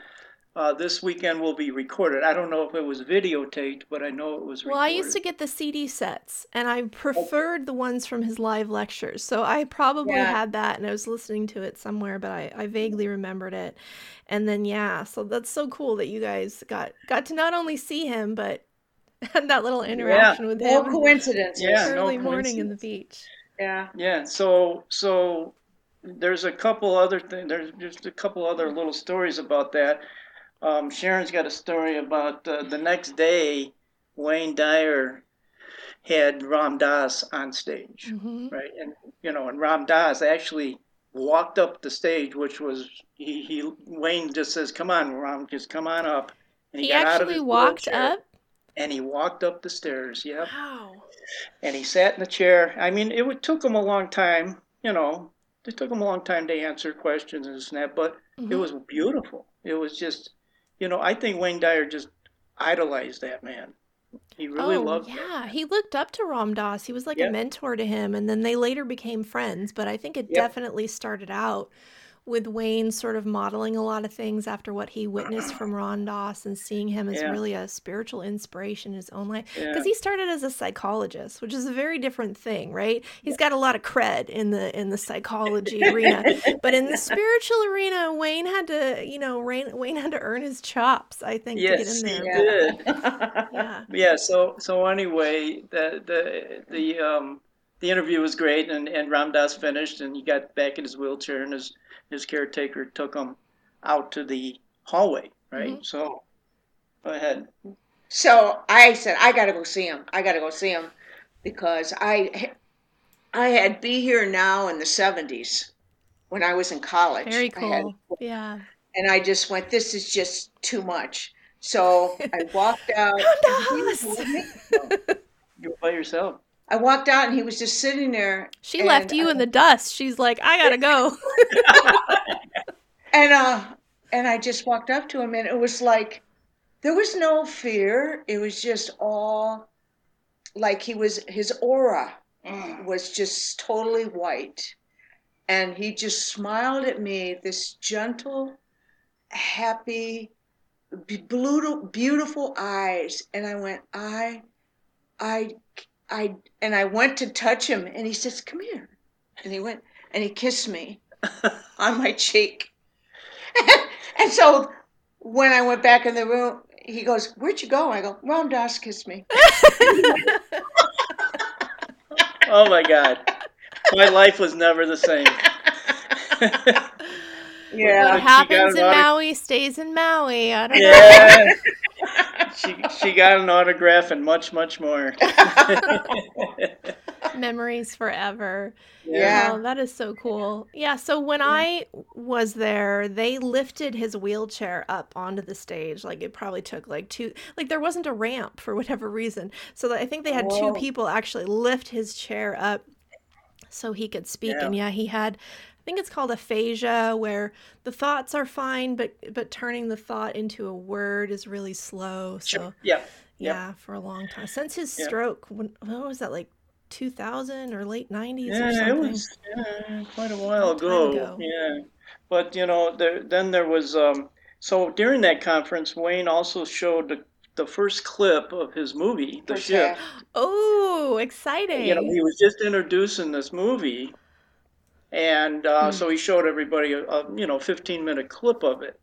uh, this weekend will be recorded. I don't know if it was videotaped, but I know it was recorded. Well, I used to get the CD sets, and I preferred the ones from his live lectures. So I probably yeah. had that, and I was listening to it somewhere, but I, I vaguely remembered it. And then yeah, so that's so cool that you guys got got to not only see him, but had that little interaction yeah. with him. No coincidence. Yeah, early no morning in the beach. Yeah. Yeah. So so there's a couple other things. There's just a couple other little stories about that. Um, Sharon's got a story about uh, the next day. Wayne Dyer had Ram Dass on stage, Mm-hmm. right? And you know, and Ram Dass actually walked up the stage, which was he, he Wayne just says, "Come on, Ram, just come on up." And He got out of actually walked up. and he walked up the stairs. Yep Wow. and he sat in the chair. I mean, it took him a long time, you know, it took him a long time to answer questions and this and that, but it Mhm. was beautiful. It was just, you know, I think Wayne Dyer just idolized that man. He really oh, loved yeah. He looked up to Ram Dass. He was like Yep. a mentor to him, and then they later became friends. But I think it Yep. definitely started out with Wayne sort of modeling a lot of things after what he witnessed from Ram Dass and seeing him as Yeah. really a spiritual inspiration in his own life. Yeah. Because he started as a psychologist, which is a very different thing, right? He's got a lot of cred in the in the psychology arena, but in the spiritual arena, Wayne had to, you know, Wayne, Wayne had to earn his chops, I think, Yes, to he get in there. did. Yeah. Yeah. So so anyway, the the the um the interview was great, and and Ram Dass finished, and he got back in his wheelchair, and his his caretaker took him out to the hallway, right? Mhm. So go ahead. So I said, I got to go see him. I got to go see him because I I had Be Here Now in the 70s when I was in college. Very I had- cool. Yeah. and I just went, this is just too much. So I walked out. Roundhouse. You're by yourself. I walked out and he was just sitting there. She left you uh, in the dust. She's like, I gotta go. And uh and I just walked up to him and it was like there was no fear. It was just all like he was his aura was just totally white. And he just smiled at me, this gentle, happy, beautiful, beautiful eyes. And I went, I, I, I, and I went to touch him and he says, come here. And he went and he kissed me on my cheek. and so when I went back in the room, he goes, Where'd you go? I go, Ram Dass kissed me. Oh my God. My life was never the same. Yeah. what she happens in an auto- Maui stays in Maui. I don't know. yeah. She, she got an autograph and much, much more. Memories forever. Yeah. Oh, that is so cool. Yeah, so when I was there, they lifted his wheelchair up onto the stage. Like it probably took like two like there wasn't a ramp for whatever reason. So I think they had two people actually lift his chair up so he could speak. Yeah. And yeah, he had I think it's called aphasia where the thoughts are fine but but turning the thought into a word is really slow. So Yeah. Yep. yeah, for a long time. Since his Yep. stroke, when, what was that, like 2000 or late 90s or Yeah, it was yeah, quite a while Long ago. ago. Yeah, but you know, there then there was um, so during that conference, Wayne also showed the, the first clip of his movie, The Shift. Oh, exciting. You know, he was just introducing this movie, and uh, Hmm. so he showed everybody a, a you know 15 minute clip of it.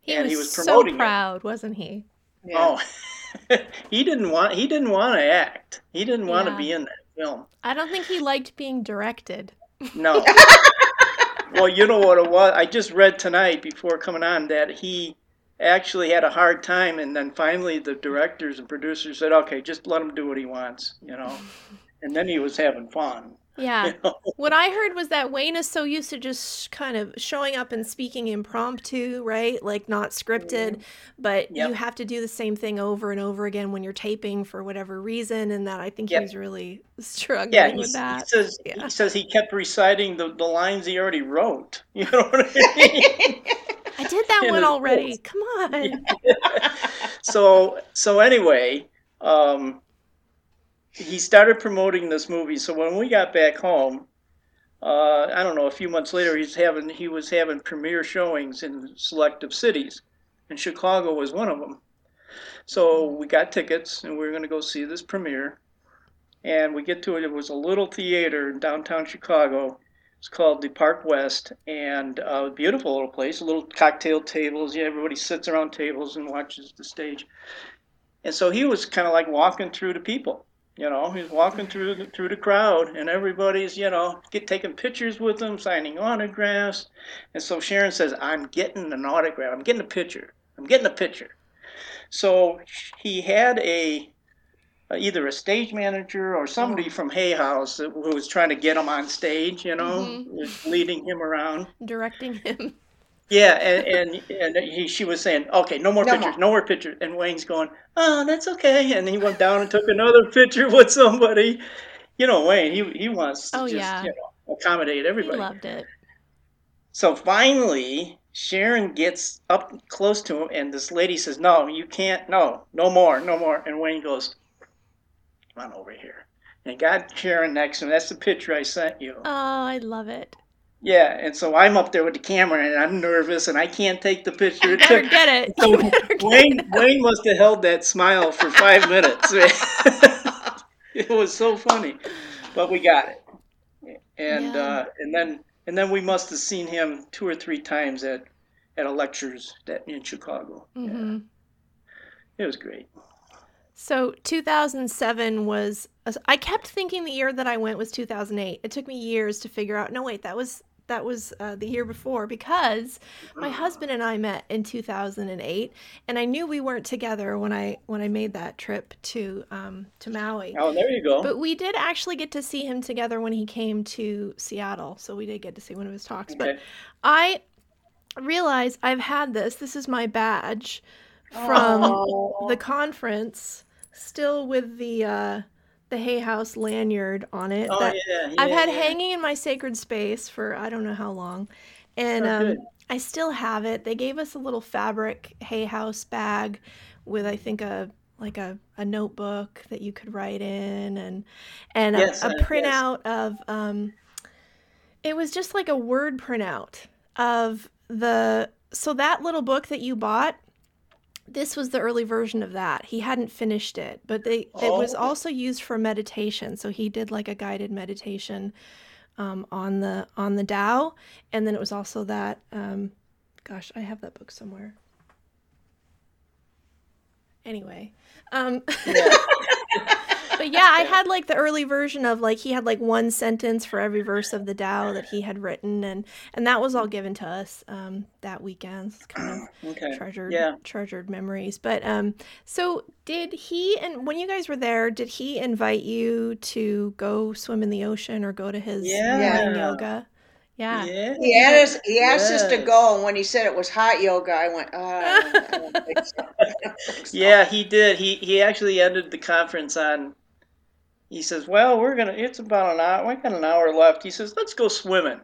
he, and was he was so promoting it. proud, wasn't he? Yeah. Oh, he didn't want he didn't want to act. He didn't want to Yeah. be in that film. I don't think he liked being directed. No. well, you know what it was? I just read tonight before coming on that he actually had a hard time, and then finally the directors and producers said, "Okay, just let him do what he wants," you know. And then he was having fun. Yeah. You know? What I heard was that Wayne is so used to just kind of showing up and speaking impromptu, right? Like not scripted, but Mm-hmm. Yep. you have to do the same thing over and over again when you're taping for whatever reason, and that I think Yep. he was really struggling Yeah, he, with he that. says Yeah. he says he kept reciting the, the lines he already wrote. You know what I mean? I did that in one already. Come on. so so anyway, um, he started promoting this movie. So when we got back home, uh, I don't know, a few months later, he's having he was having premiere showings in selective cities, and Chicago was one of them. So we got tickets, and we were going to go see this premiere. And we get to it. It was a little theater in downtown Chicago. It's called the Park West, and a beautiful little place. Little cocktail tables. Yeah, everybody sits around tables and watches the stage. And so he was kind of like walking through the people, You know, he's walking through the, through the crowd, and everybody's you know get taking pictures with him, signing autographs. And so Sharon says, "I'm getting an autograph. I'm getting a picture. I'm getting a picture." So he had a either a stage manager or somebody from Hay House who was trying to get him on stage. You know, mm-hmm. leading him around, directing him. Yeah, and and, and he, she was saying, okay, no more no pictures, more. no more pictures. And Wayne's going, oh, that's okay. And he went down and took another picture with somebody. You know, Wayne, he he wants to oh, just yeah. you know accommodate everybody. He loved it. So finally, Sharon gets up close to him, and this lady says, "No, you can't. No, no more, no more." And Wayne goes, "Come on over here." And got Sharon next to him. That's the picture I sent you. Oh, I love it. Yeah, and so I'm up there with the camera, and I'm nervous, and I can't take the picture. You better get it. So Wayne it. Wayne must have held that smile for five minutes. it was so funny, but we got it, and yeah. uh, and then and then we must have seen him two or three times at at a lectures that in Chicago. Mm-hmm. Yeah. It was great. So 2007 was I kept thinking the year that I went was 2008. It took me years to figure out. No, wait, that was that was uh, the year before because my husband and I met in 2008, and I knew we weren't together when I when I made that trip to um, to Maui. Oh, there you go. But we did actually get to see him together when he came to Seattle, so we did get to see one of his talks. Okay. But I realize I've had this. This is my badge from oh. the conference, still with the. Uh, the Hay House lanyard on it oh, that yeah, yeah, I've had yeah. hanging in my sacred space for I don't know how long. And oh, um, I still have it. They gave us a little fabric Hay House bag with I think a like a, a notebook that you could write in and and yes, a, a printout yes. of um it was just like a word printout of the so that little book that you bought this was the early version of that. He hadn't finished it, but they oh. it was oh. also used for meditation. So he did like a guided meditation um, on the on the Tao, and then it was also that. Um, gosh, I have that book somewhere. Anyway, um, yeah. But yeah, I had like the early version of like he had like one sentence for every verse of the Tao that he had written, and and that was all given to us um, that weekend. It's kind of okay. treasured yeah. treasured memories. But um, so did he and when you guys were there, did he invite you to go swim in the ocean or go to his yeah. yoga? Yeah. yeah. He asked us. He asked us to go, and when he said it was hot yoga, I went, oh, so. yeah, he did. He he actually ended the conference on he says, "Well, we're gonna. It's about an hour. We got an hour left." He says, "Let's go swimming."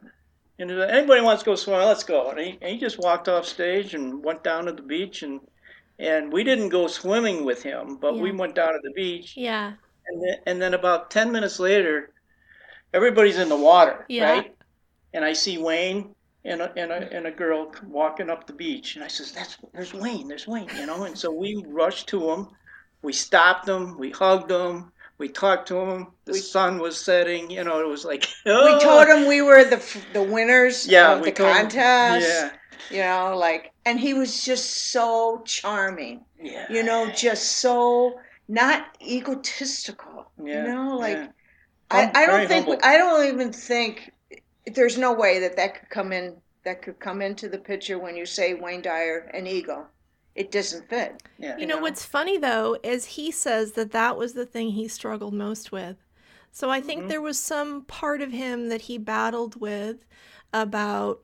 And anybody wants to go swimming, let's go. And he, and he just walked off stage and went down to the beach, and and we didn't go swimming with him, but yeah. we went down to the beach. Yeah. And then, and then about ten minutes later, everybody's in the water, yeah. right? And I see Wayne and a, and a and a girl walking up the beach, and I says, "That's there's Wayne, there's Wayne," you know. And so we rushed to him, we stopped him, we hugged him, we talked to him. The we, sun was setting. You know, it was like oh. we told him we were the the winners yeah, of the contest. Him, yeah, you know, like, and he was just so charming. Yeah, you know, just so not egotistical. Yeah, you know, like yeah. I, I don't think. I don't even think there's no way that that could come in that could come into the picture when you say Wayne Dyer and ego it doesn't fit. Yeah. You, know, know, what's funny though is he says that that was the thing he struggled most with. So I think mm-hmm. there was some part of him that he battled with about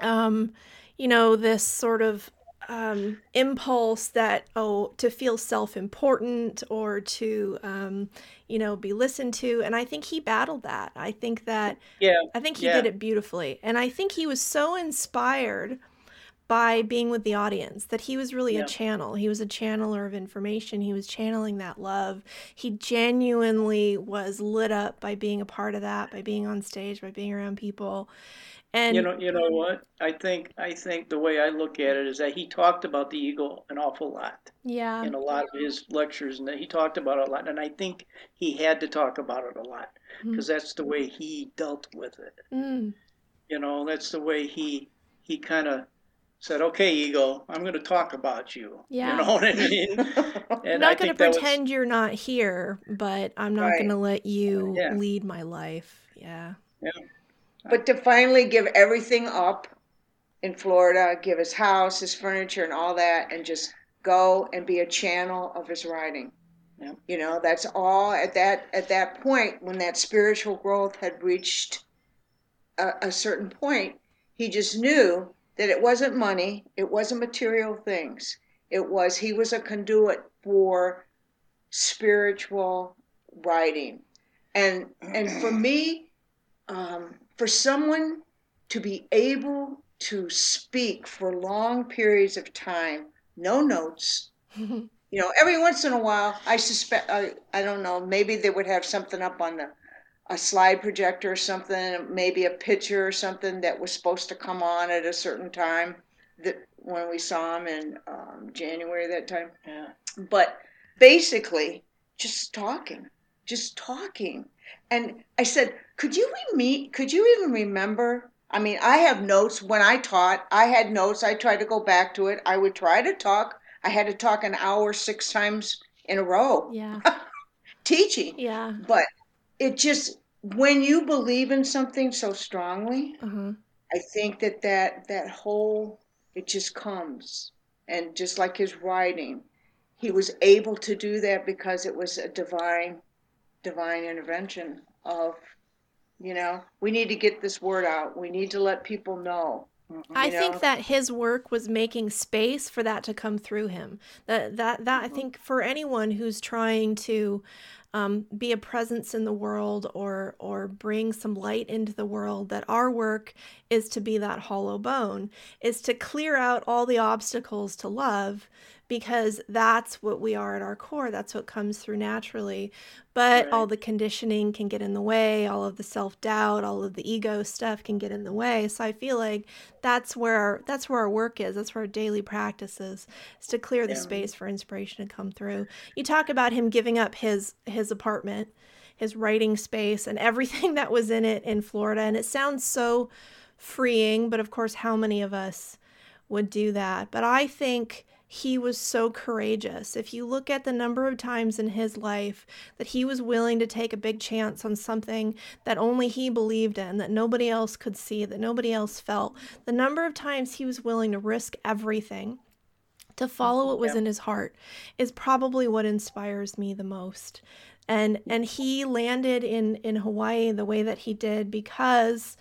um you know this sort of um, impulse that oh to feel self-important or to um, you know be listened to and i think he battled that i think that yeah i think he yeah. did it beautifully and i think he was so inspired by being with the audience that he was really yeah. a channel. He was a channeler of information. He was channeling that love. He genuinely was lit up by being a part of that by being on stage by being around people. And you know you know what? I think i think the way i look at it is that he talked about the ego an awful lot yeah. in a lot of his lectures and he talked about it a lot and i think he had to talk about it a lot because mm. that's the way he dealt with it. Mm. you know that's the way he he kind of said, "Okay, ego, I'm going to talk about you." Yeah. You know what I mean? I'm not going to pretend was... you're not here, but I'm not right. going to let you yeah. lead my life. Yeah. Yeah. But to finally give everything up in Florida, give his house, his furniture, and all that, and just go and be a channel of his writing. Yeah. You know, that's all at that at that point when that spiritual growth had reached a, a certain point, he just knew that it wasn't money, it wasn't material things. It was he was a conduit for spiritual writing. And and for me, um, for someone to be able to speak for long periods of time, no notes. you know, every once in a while, I suspect, I, I don't know, maybe they would have something up on the a slide projector or something, maybe a picture or something that was supposed to come on at a certain time that when we saw him in um, January that time. Yeah. But basically, just talking, just talking. And I said, could you meet? Could you even remember? I mean, I have notes when I taught. I had notes. I tried to go back to it. I would try to talk. I had to talk an hour six times in a row. Yeah. teaching. Yeah. But it just when you believe in something so strongly, uh-huh. I think that that that whole it just comes. And just like his writing, he was able to do that because it was a divine divine intervention of you know we need to get this word out we need to let people know I know? think that his work was making space for that to come through him. That that that I mm-hmm. think for anyone who's trying to um, be a presence in the world or or bring some light into the world, that our work is to be that hollow bone, is to clear out all the obstacles to love because that's what we are at our core. That's what comes through naturally. But right. all the conditioning can get in the way, all of the self-doubt, all of the ego stuff can get in the way. So I feel like that's where that's where our work is. That's where our daily practice is, is to clear the yeah. space for inspiration to come through. You talk about him giving up his his apartment, his writing space and everything that was in it in Florida and it sounds so freeing, but of course how many of us would do that? But I think he was so courageous. If you look at the number of times in his life that he was willing to take a big chance on something that only he believed in, that nobody else could see, that nobody else felt, the number of times he was willing to risk everything to follow what was yeah. in his heart is probably what inspires me the most. And and he landed in in Hawaii the way that he did because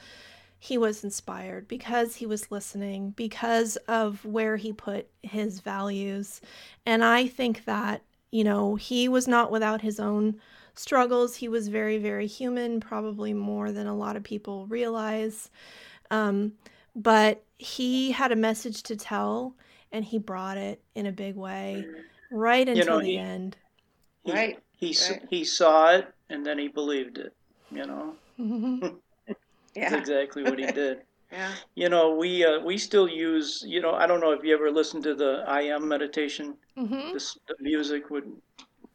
he was inspired because he was listening, because of where he put his values. And I think that, you know, he was not without his own struggles. He was very, very human, probably more than a lot of people realize. Um, but he had a message to tell and he brought it in a big way right until you know, the he, end. He, right. He, right. he saw it and then he believed it, you know. Yeah. That's exactly what he did. yeah. You know, we uh, we still use. You know, I don't know if you ever listened to the I am meditation. Mm-hmm. This the music with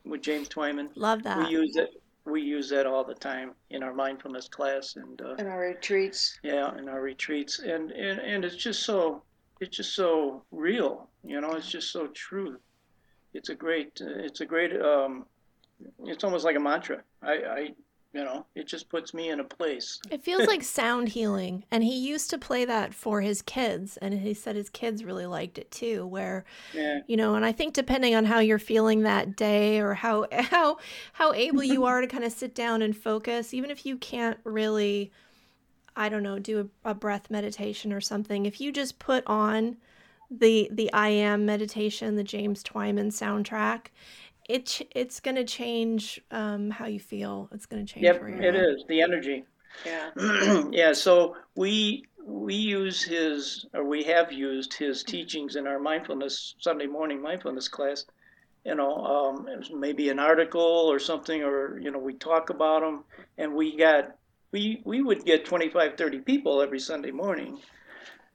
with James Twyman. Love that. We use it. We use that all the time in our mindfulness class and uh, in our retreats. Yeah, in our retreats, and and and it's just so it's just so real. You know, it's just so true. It's a great. It's a great. Um, it's almost like a mantra. I, I you know it just puts me in a place it feels like sound healing and he used to play that for his kids and he said his kids really liked it too where yeah. you know and i think depending on how you're feeling that day or how how how able you are to kind of sit down and focus even if you can't really i don't know do a, a breath meditation or something if you just put on the the i am meditation the james twyman soundtrack it it's going to change um, how you feel. It's going to change. Yep, it is the energy. Yeah. yeah. So we we use his or we have used his teachings in our mindfulness Sunday morning mindfulness class. You know, um, maybe an article or something, or you know, we talk about them, and we got we we would get 25, 30 people every Sunday morning.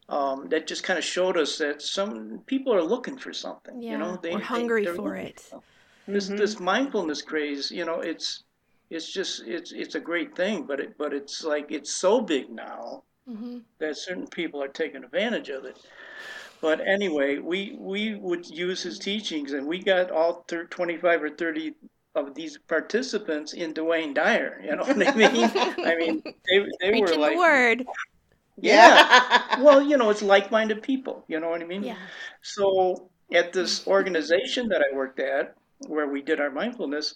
Um, that just kind of showed us that some people are looking for something. Yeah, you know, they, are hungry they, for it. For this mm-hmm. this mindfulness craze you know it's it's just it's it's a great thing but it but it's like it's so big now mm-hmm. that certain people are taking advantage of it but anyway, we we would use his teachings, and we got all thir- 25 or 30 of these participants in Dwayne Dyer. You know what I mean? I mean, they they were Preaching like, the word. yeah. well, you know, it's like-minded people. You know what I mean? Yeah. So at this organization that I worked at, where we did our mindfulness,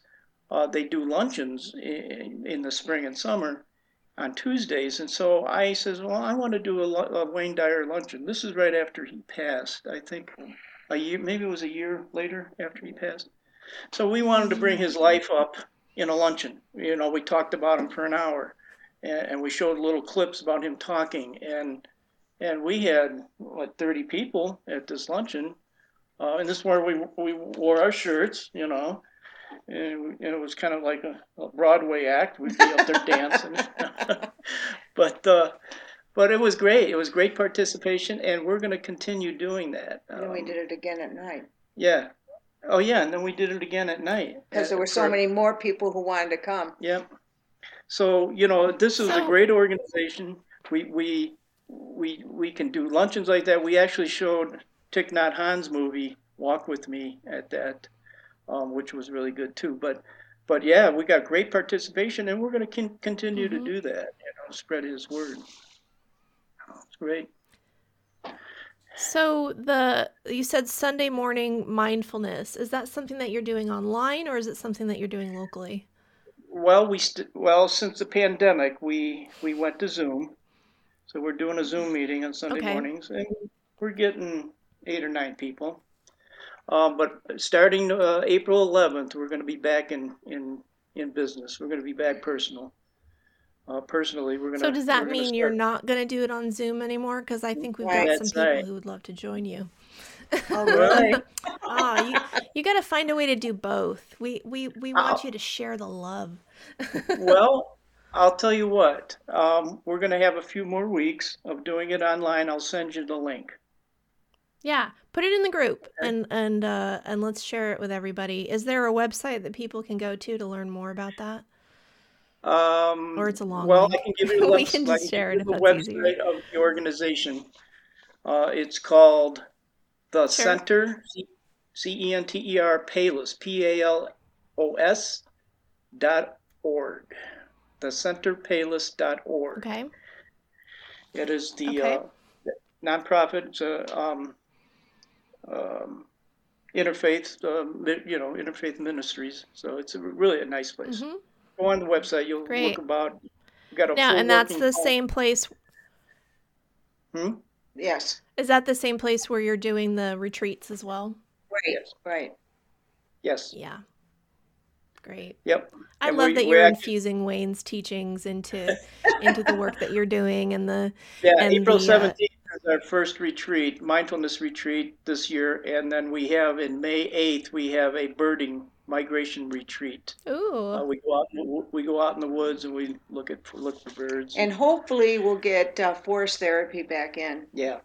uh, they do luncheons in, in the spring and summer on Tuesdays. And so I says, well, I want to do a, a Wayne Dyer luncheon. This is right after he passed. I think a year, maybe it was a year later after he passed. So we wanted to bring his life up in a luncheon. You know, we talked about him for an hour, and, and we showed little clips about him talking, and and we had what 30 people at this luncheon, uh, and this is where we we wore our shirts, you know, and, and it was kind of like a, a Broadway act. We'd be up there dancing, but uh, but it was great. It was great participation, and we're going to continue doing that. And we Um, did it again at night yeah. Oh yeah, and then we did it again at night. because there Uh, were so for- many more people who wanted to come. Yep. So you know, this is a great organization. We we we we can do luncheons like that. We actually showed Thich Nhat Hanh's movie Walk with Me at that, um, which was really good too. But but yeah, we got great participation, and we're going to con- continue Mhm. to do that. You know, spread His word. It's great. So the you said Sunday morning mindfulness. Is that something that you're doing online or is it something that you're doing locally? Well, we st- well since the pandemic, we we went to Zoom, so we're doing a Zoom meeting on Sunday Okay. mornings, and we're getting eight or nine people. Um, but starting uh, April 11th, we're going to be back in in in business. We're going to be back personal. Uh, personally, we're going to. So does that mean you're not going to do it on Zoom anymore? Because I think we've got Right. some people right. who would love to join you. Oh, really? Ah, you you got to find a way to do both. We we we want Oh. you to share the love. well, I'll tell you what. Um, we're going to have a few more weeks of doing it online. I'll send you the link. Yeah, put it in the group and and uh, and let's share it with everybody. Is there a website that people can go to to learn more about that? Um, Or it's a long well, link. I can give you the, We can just share it you the easier. website of the organization. Uh, it's called the Sure. Center C E N T E R Palos P A L O S dot org. The Centerpalos dot org. Okay. It is the Okay. uh, nonprofit. It's a um, um, interfaith, um, you know, interfaith ministries. So it's a, really a nice place. hmm Go on the website. You'll Great. look about. We've got a Yeah, and that's the home. same place. Hmm? Yes. Is that the same place where you're doing the retreats as well? Right. Yes. Right. Yes. Yeah. Great. Yep. I And love we- that you're actually- infusing Wayne's teachings into into the work that you're doing and the Yeah. and April uh, seventeenth is our first retreat, mindfulness retreat this year, and then we have in May eighth we have a birding migration retreat. Uh, ooh. we go out. in the We go out in the woods and we look at look for birds. And hopefully we'll get uh, forest therapy back in yeah.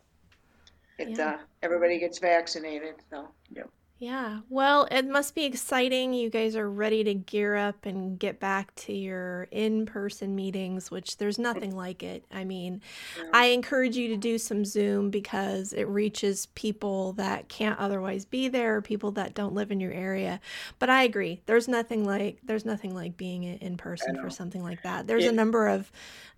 if Yeah. uh, everybody gets vaccinated. So Yeah. Well, it must be exciting. You guys are ready to gear up and get back to your in-person meetings, which there's nothing like it. I mean, I encourage you to do some Zoom because it reaches people that can't otherwise be there, people that don't live in your area. But I agree. There's nothing like there's nothing like being in in person for something like that. There's a number of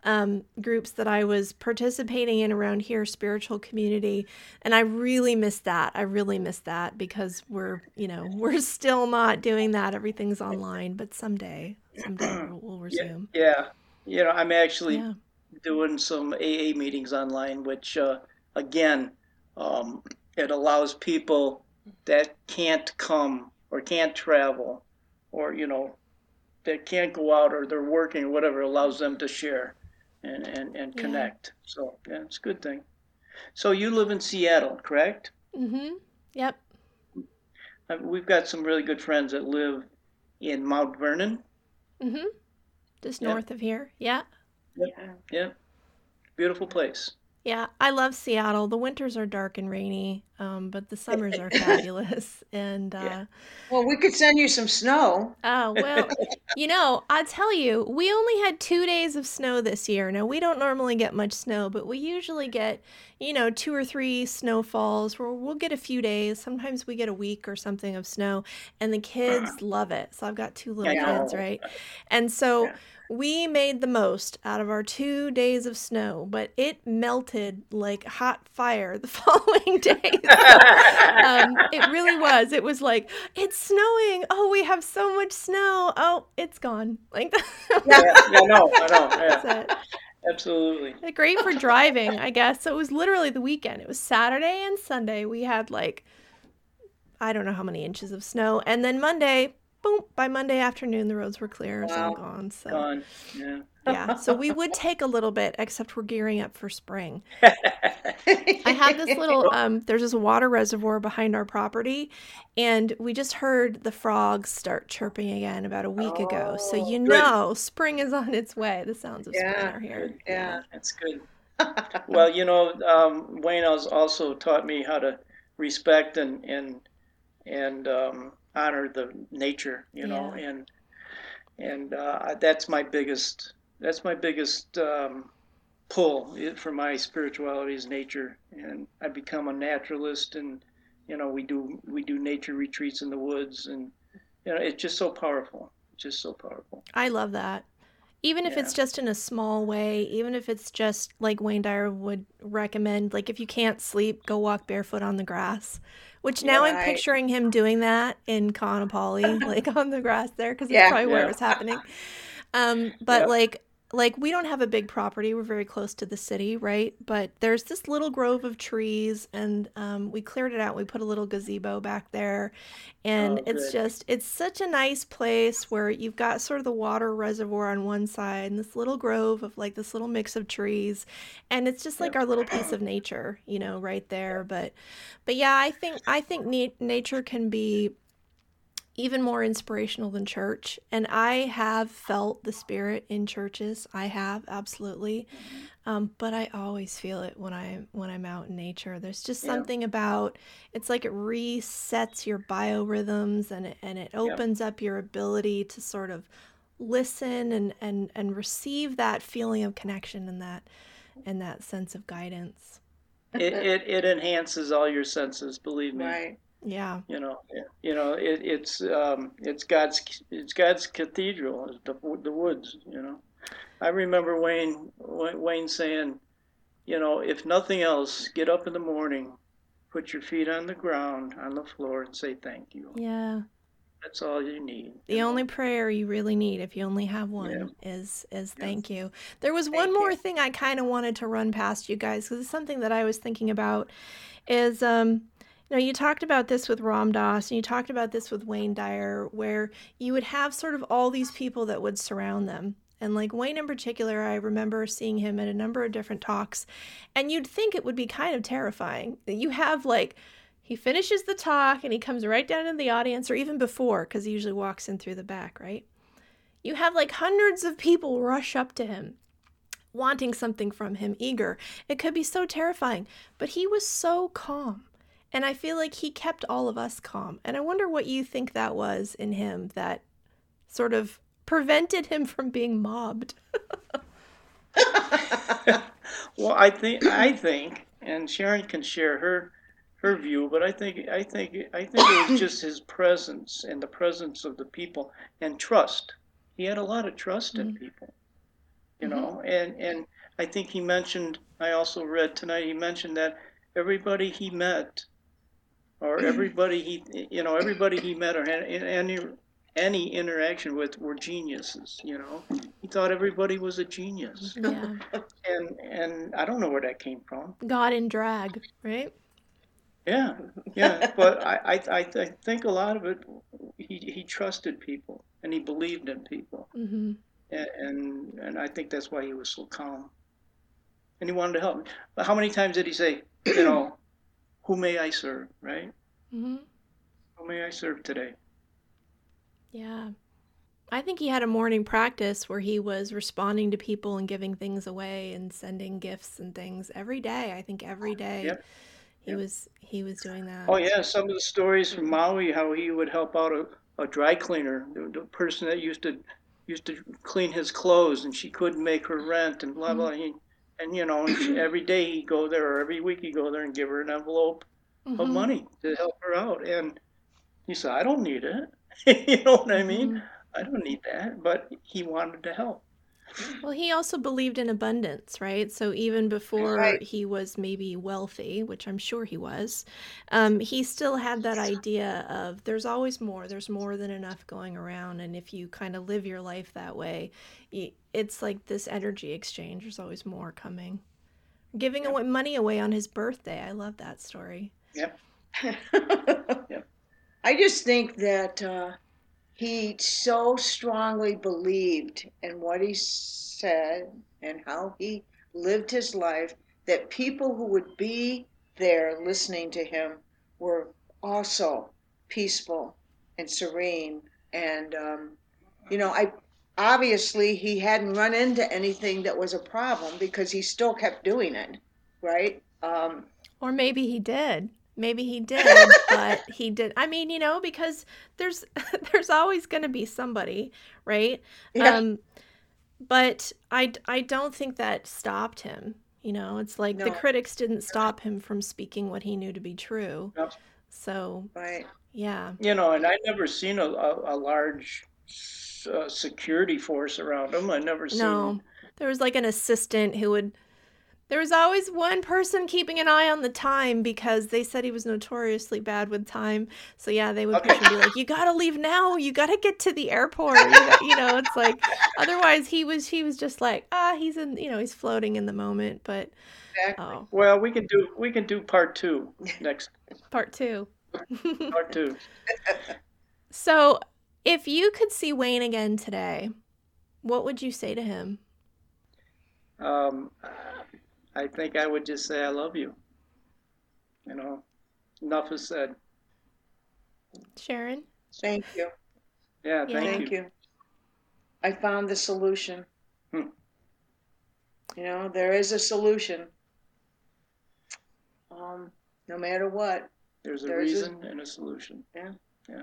um, groups that I was participating in around here, spiritual community, and I really miss that. I really miss that because we're, you know, we're still not doing that. Everything's online, but someday, someday we'll, we'll Yeah. resume. Yeah. You know, I'm actually Yeah. doing some AA meetings online, which uh, again, um, it allows people that can't come or can't travel, or you know, that can't go out or they're working or whatever, allows them to share and and, and Yeah. connect. So yeah, it's a good thing. So you live in Seattle, correct? Mm-hmm. Yep. Uh, We've got some really good friends that live in Mount Vernon. Mm-hmm. Just north of here. Yeah. Yeah, beautiful place. Yeah. I love Seattle. The winters are dark and rainy. Um, but the summers are fabulous. And uh, yeah. well, we could send you some snow. Oh well, you know, I tell you, we only had two days of snow this year. Now we don't normally get much snow, but we usually get, you know, two or three snowfalls. Where we'll get a few days. Sometimes we get a week or something of snow, and the kids love it. So I've got two little kids, right? And so. Yeah we made the most out of our two days of snow, but it melted like hot fire the following day. Um, it really was. It was like, it's snowing. Oh, we have so much snow. Oh, it's gone. Like yeah, yeah, no, I know. Yeah. Absolutely. Great for driving, I guess. So it was literally the weekend. It was Saturday and Sunday. We had like, I don't know how many inches of snow. And then Monday, boom, by Monday afternoon, the roads were clear. Wow. It's all gone. So, gone. Yeah. yeah. So we would take a little bit, except we're gearing up for spring. I have this little, um, there's this water reservoir behind our property, and we just heard the frogs start chirping again about a week oh, ago. So you good. know spring is on its way. The sounds of yeah. spring are here. Yeah. That's good. well, you know, um, Wayne has also taught me how to respect and, and, and, um, honor the nature, you know, yeah. and and uh, that's my biggest that's my biggest um, pull for my spirituality is nature, and I become a naturalist, and you know we do we do nature retreats in the woods, and you know it's just so powerful, just so powerful. I love that. Even if yeah. it's just in a small way, even if it's just like Wayne Dyer would recommend, like if you can't sleep, go walk barefoot on the grass which now yeah, I'm picturing him doing that in Kaanapali, like on the grass there, because yeah, probably yeah. where it was happening. Um, but like like we don't have a big property. We're very close to the city right? But there's this little grove of trees and um, we cleared it out. We put a little gazebo back there. And oh, it's just it's such a nice place where you've got sort of the water reservoir on one side and this little grove of like this little mix of trees. And it's just like our little piece of nature you know right there. But but yeah i think i think na- nature can be even more inspirational than church. And I have felt the spirit in churches. I have absolutely, um, but I always feel it when I when I'm out in nature. There's just yeah. something about it's like it resets your biorhythms and it, and it opens yeah. up your ability to sort of listen and and and receive that feeling of connection and that and that sense of guidance. It, it, it enhances all your senses, believe me. Right. Yeah. You know, you know, it, it's um, it's God's it's God's cathedral, the the woods. You know, I remember Wayne Wayne saying, you know, if nothing else, get up in the morning, put your feet on the ground on the floor, and say thank you. Yeah. That's all you need. The you only prayer you really need, if you only have one, yeah. is is thank you. There was thank one more you. thing I kind of wanted to run past you guys because it's something that I was thinking about. Is um now, you talked about this with Ram Dass and you talked about this with Wayne Dyer, where you would have sort of all these people that would surround them. And like Wayne in particular, I remember seeing him at a number of different talks, and you'd think it would be kind of terrifying that you have like, he finishes the talk and he comes right down in the audience, or even before, because he usually walks in through the back, right? You have like hundreds of people rush up to him wanting something from him, eager. It could be so terrifying, but he was so calm. And I feel like he kept all of us calm. And I wonder what you think that was in him that sort of prevented him from being mobbed. well, I think I think, and Sharon can share her her view, but I think I think I think it was just his presence and the presence of the people and trust. He had a lot of trust mm-hmm. in people, you mm-hmm. know, and and I think he mentioned. I also read tonight. He mentioned that everybody he met or everybody he you know everybody he met or had any any interaction with were geniuses you know he thought everybody was a genius yeah. and and i don't know where that came from god in drag right yeah yeah but i i, I think a lot of it he, he trusted people and he believed in people mm-hmm. and, and and i think that's why he was so calm and he wanted to help me. but how many times did he say you know who may I serve, right? Mm-hmm. Who may I serve today? Yeah. I think he had a morning practice where he was responding to people and giving things away and sending gifts and things every day. I think every day yep. He yep. was he was doing that. Oh yeah, some of the stories from Maui, how he would help out a, a dry cleaner, the, the person that used to used to clean his clothes, and she couldn't make her rent, and blah blah. Mm-hmm. And you know, every day he'd go there, or every week he'd go there and give her an envelope mm-hmm. of money to help her out. And he said, "I don't need it." you know what I mean? Mm-hmm. I don't need that, but he wanted to help. Well, he also believed in abundance, right? So even before right. he was maybe wealthy, which I'm sure he was, um, he still had that idea of there's always more, there's more than enough going around. And if you kind of live your life that way, it's like this energy exchange. There's always more coming. Giving away money away on his birthday. I love that story. Yep. yep. I just think that. Uh he so strongly believed in what he said and how he lived his life that people who would be there listening to him were also peaceful and serene. And um, you know i obviously he hadn't run into anything that was a problem because he still kept doing it right? Um, or maybe he did maybe he did but he did i mean you know because there's there's always going to be somebody right? Yeah. um but i i don't think that stopped him you know? It's like no. the critics didn't stop him from speaking what he knew to be true. No. so right. yeah. You know and i never seen a, a, a large uh, security force around him. I never seen no. There was like an assistant who would there was always one person keeping an eye on the time because they said he was notoriously bad with time. So yeah, they would push him be like, "You gotta leave now. You gotta get to the airport." You know, it's like otherwise he was he was just like, ah, he's in you know he's floating in the moment. But exactly. oh. well, we can do we can do part two next. part two. part two. so, if you could see Wayne again today, what would you say to him? Um. I think I would just say I love you. You know, enough is said. Sharon? Thank you. Yeah, thank, thank you. you. I found the solution. Hmm. You know, there is a solution. Um, no matter what. There's a there's reason a, and a solution. Yeah. Yeah.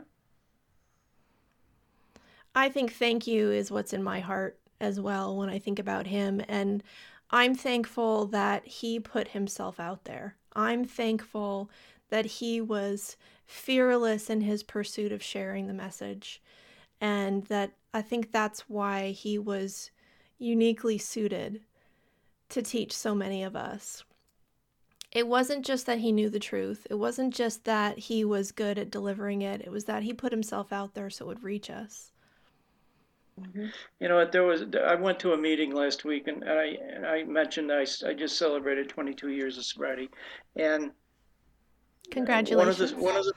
I think thank you is what's in my heart as well when I think about him. And I'm thankful that he put himself out there. I'm thankful that he was fearless in his pursuit of sharing the message. And that I think that's why he was uniquely suited to teach so many of us. It wasn't just that he knew the truth. It wasn't just that he was good at delivering it. It was that he put himself out there so it would reach us. Mm-hmm. You know, there was I went to a meeting last week, and, and I and I mentioned I, I just celebrated 22 years of sobriety, and congratulations. One of the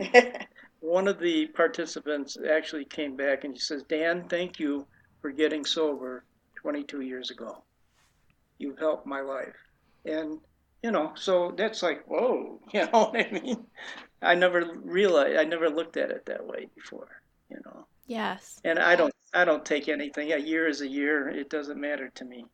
one of the, one of the participants actually came back and he says, "Dan, thank you for getting sober 22 years ago. You've helped my life." And you know, so that's like, whoa, you know what I mean? I never realized, I never looked at it that way before, you know. Yes. And I don't I don't take anything. A year is a year. It doesn't matter to me.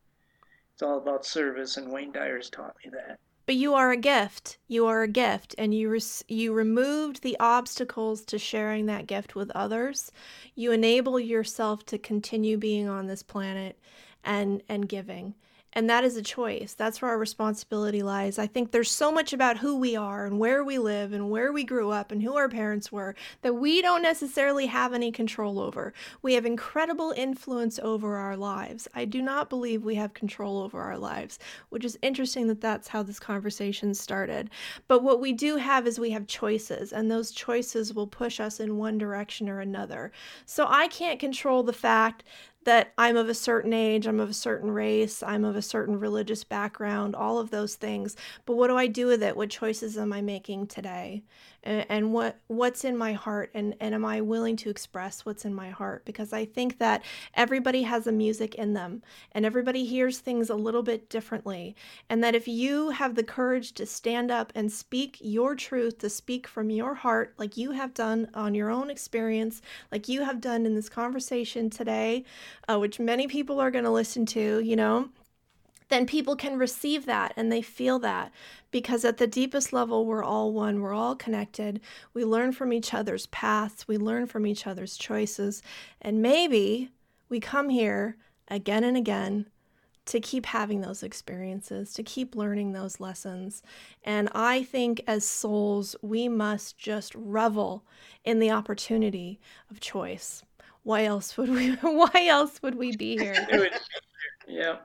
It's all about service and Wayne Dyer's taught me that. But you are a gift. You are a gift and you res- you removed the obstacles to sharing that gift with others. You enable yourself to continue being on this planet and and giving. And that is a choice. That's where our responsibility lies. I think there's so much about who we are and where we live and where we grew up and who our parents were that we don't necessarily have any control over. We have incredible influence over our lives. I do not believe we have control over our lives, which is interesting that that's how this conversation started. But what we do have is we have choices, and those choices will push us in one direction or another. So I can't control the fact that I'm of a certain age, I'm of a certain race, I'm of a certain religious background, all of those things. But what do I do with it? What choices am I making today? And, what what's in my heart and, and am I willing to express what's in my heart? Because I think that everybody has a music in them and everybody hears things a little bit differently. And that if you have the courage to stand up and speak your truth, to speak from your heart, like you have done on your own experience, like you have done in this conversation today, uh, which many people are going to listen to, you know, then people can receive that and they feel that because at the deepest level we're all one we're all connected we learn from each other's paths we learn from each other's choices and maybe we come here again and again to keep having those experiences, to keep learning those lessons. And I think as souls, we must just revel in the opportunity of choice. Why else would we why else would we be here? yeah.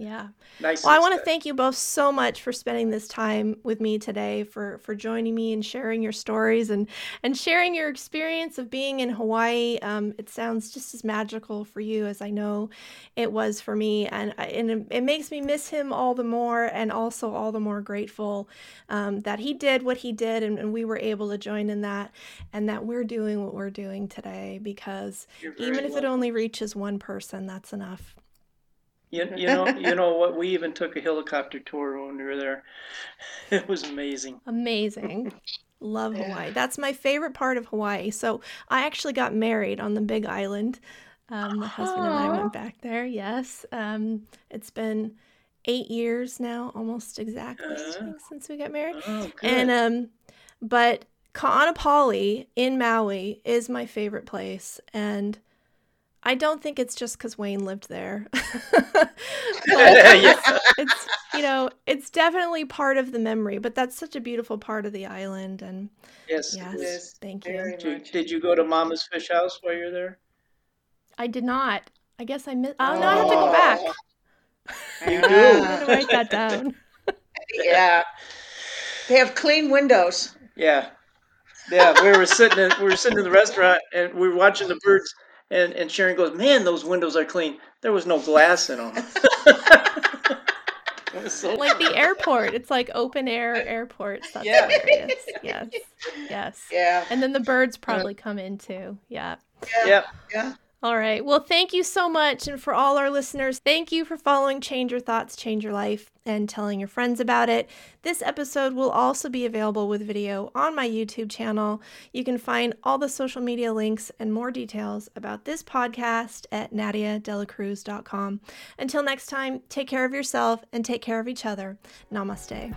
Yeah. Nice. Well, I want to thank you both so much for spending this time with me today, for for joining me and sharing your stories and and sharing your experience of being in Hawaii. Um, it sounds just as magical for you as I know it was for me, and and it, makes me miss him all the more, and also all the more grateful um, that he did what he did, and, and, we were able to join in that, and that we're doing what we're doing today because even if welcome. it only reaches one person, that's enough. You, you know you know what we even took a helicopter tour when we were there. It was amazing. Amazing. Love Hawaii. That's my favorite part of Hawaii. So I actually got married on the Big Island. Um, my husband and I went back there. Yes, um, it's been eight years now, almost exactly uh, since we got married. Oh, and um, but Ka'anapali in Maui is my favorite place, and I don't think it's just because Wayne lived there. it's, uh, it's, you know, it's definitely part of the memory, but that's such a beautiful part of the island. And yes, yes, thank you. Did, you. did you go to Mama's Fish House while you're there? I did not. I guess I missed. Oh, no, I have to go oh. back. You do. I'm gonna write that down. yeah, they have clean windows. Yeah, yeah. We were sitting in we were sitting in the restaurant and we were watching the birds and, and Sharon goes, Man, those windows are clean. There was no glass in them. so like the airport. It's like open air airports. That's yeah. hilarious. Yes. Yes. Yeah. And then the birds probably come in too. Yeah. Yeah. Yeah. yeah. All right. Well, thank you so much. And for all our listeners, thank you for following Change Your Thoughts, Change Your Life and telling your friends about it. This episode will also be available with video on my YouTube channel. You can find all the social media links and more details about this podcast at nadiadelacruz.com. Until next time, take care of yourself and take care of each other. Namaste.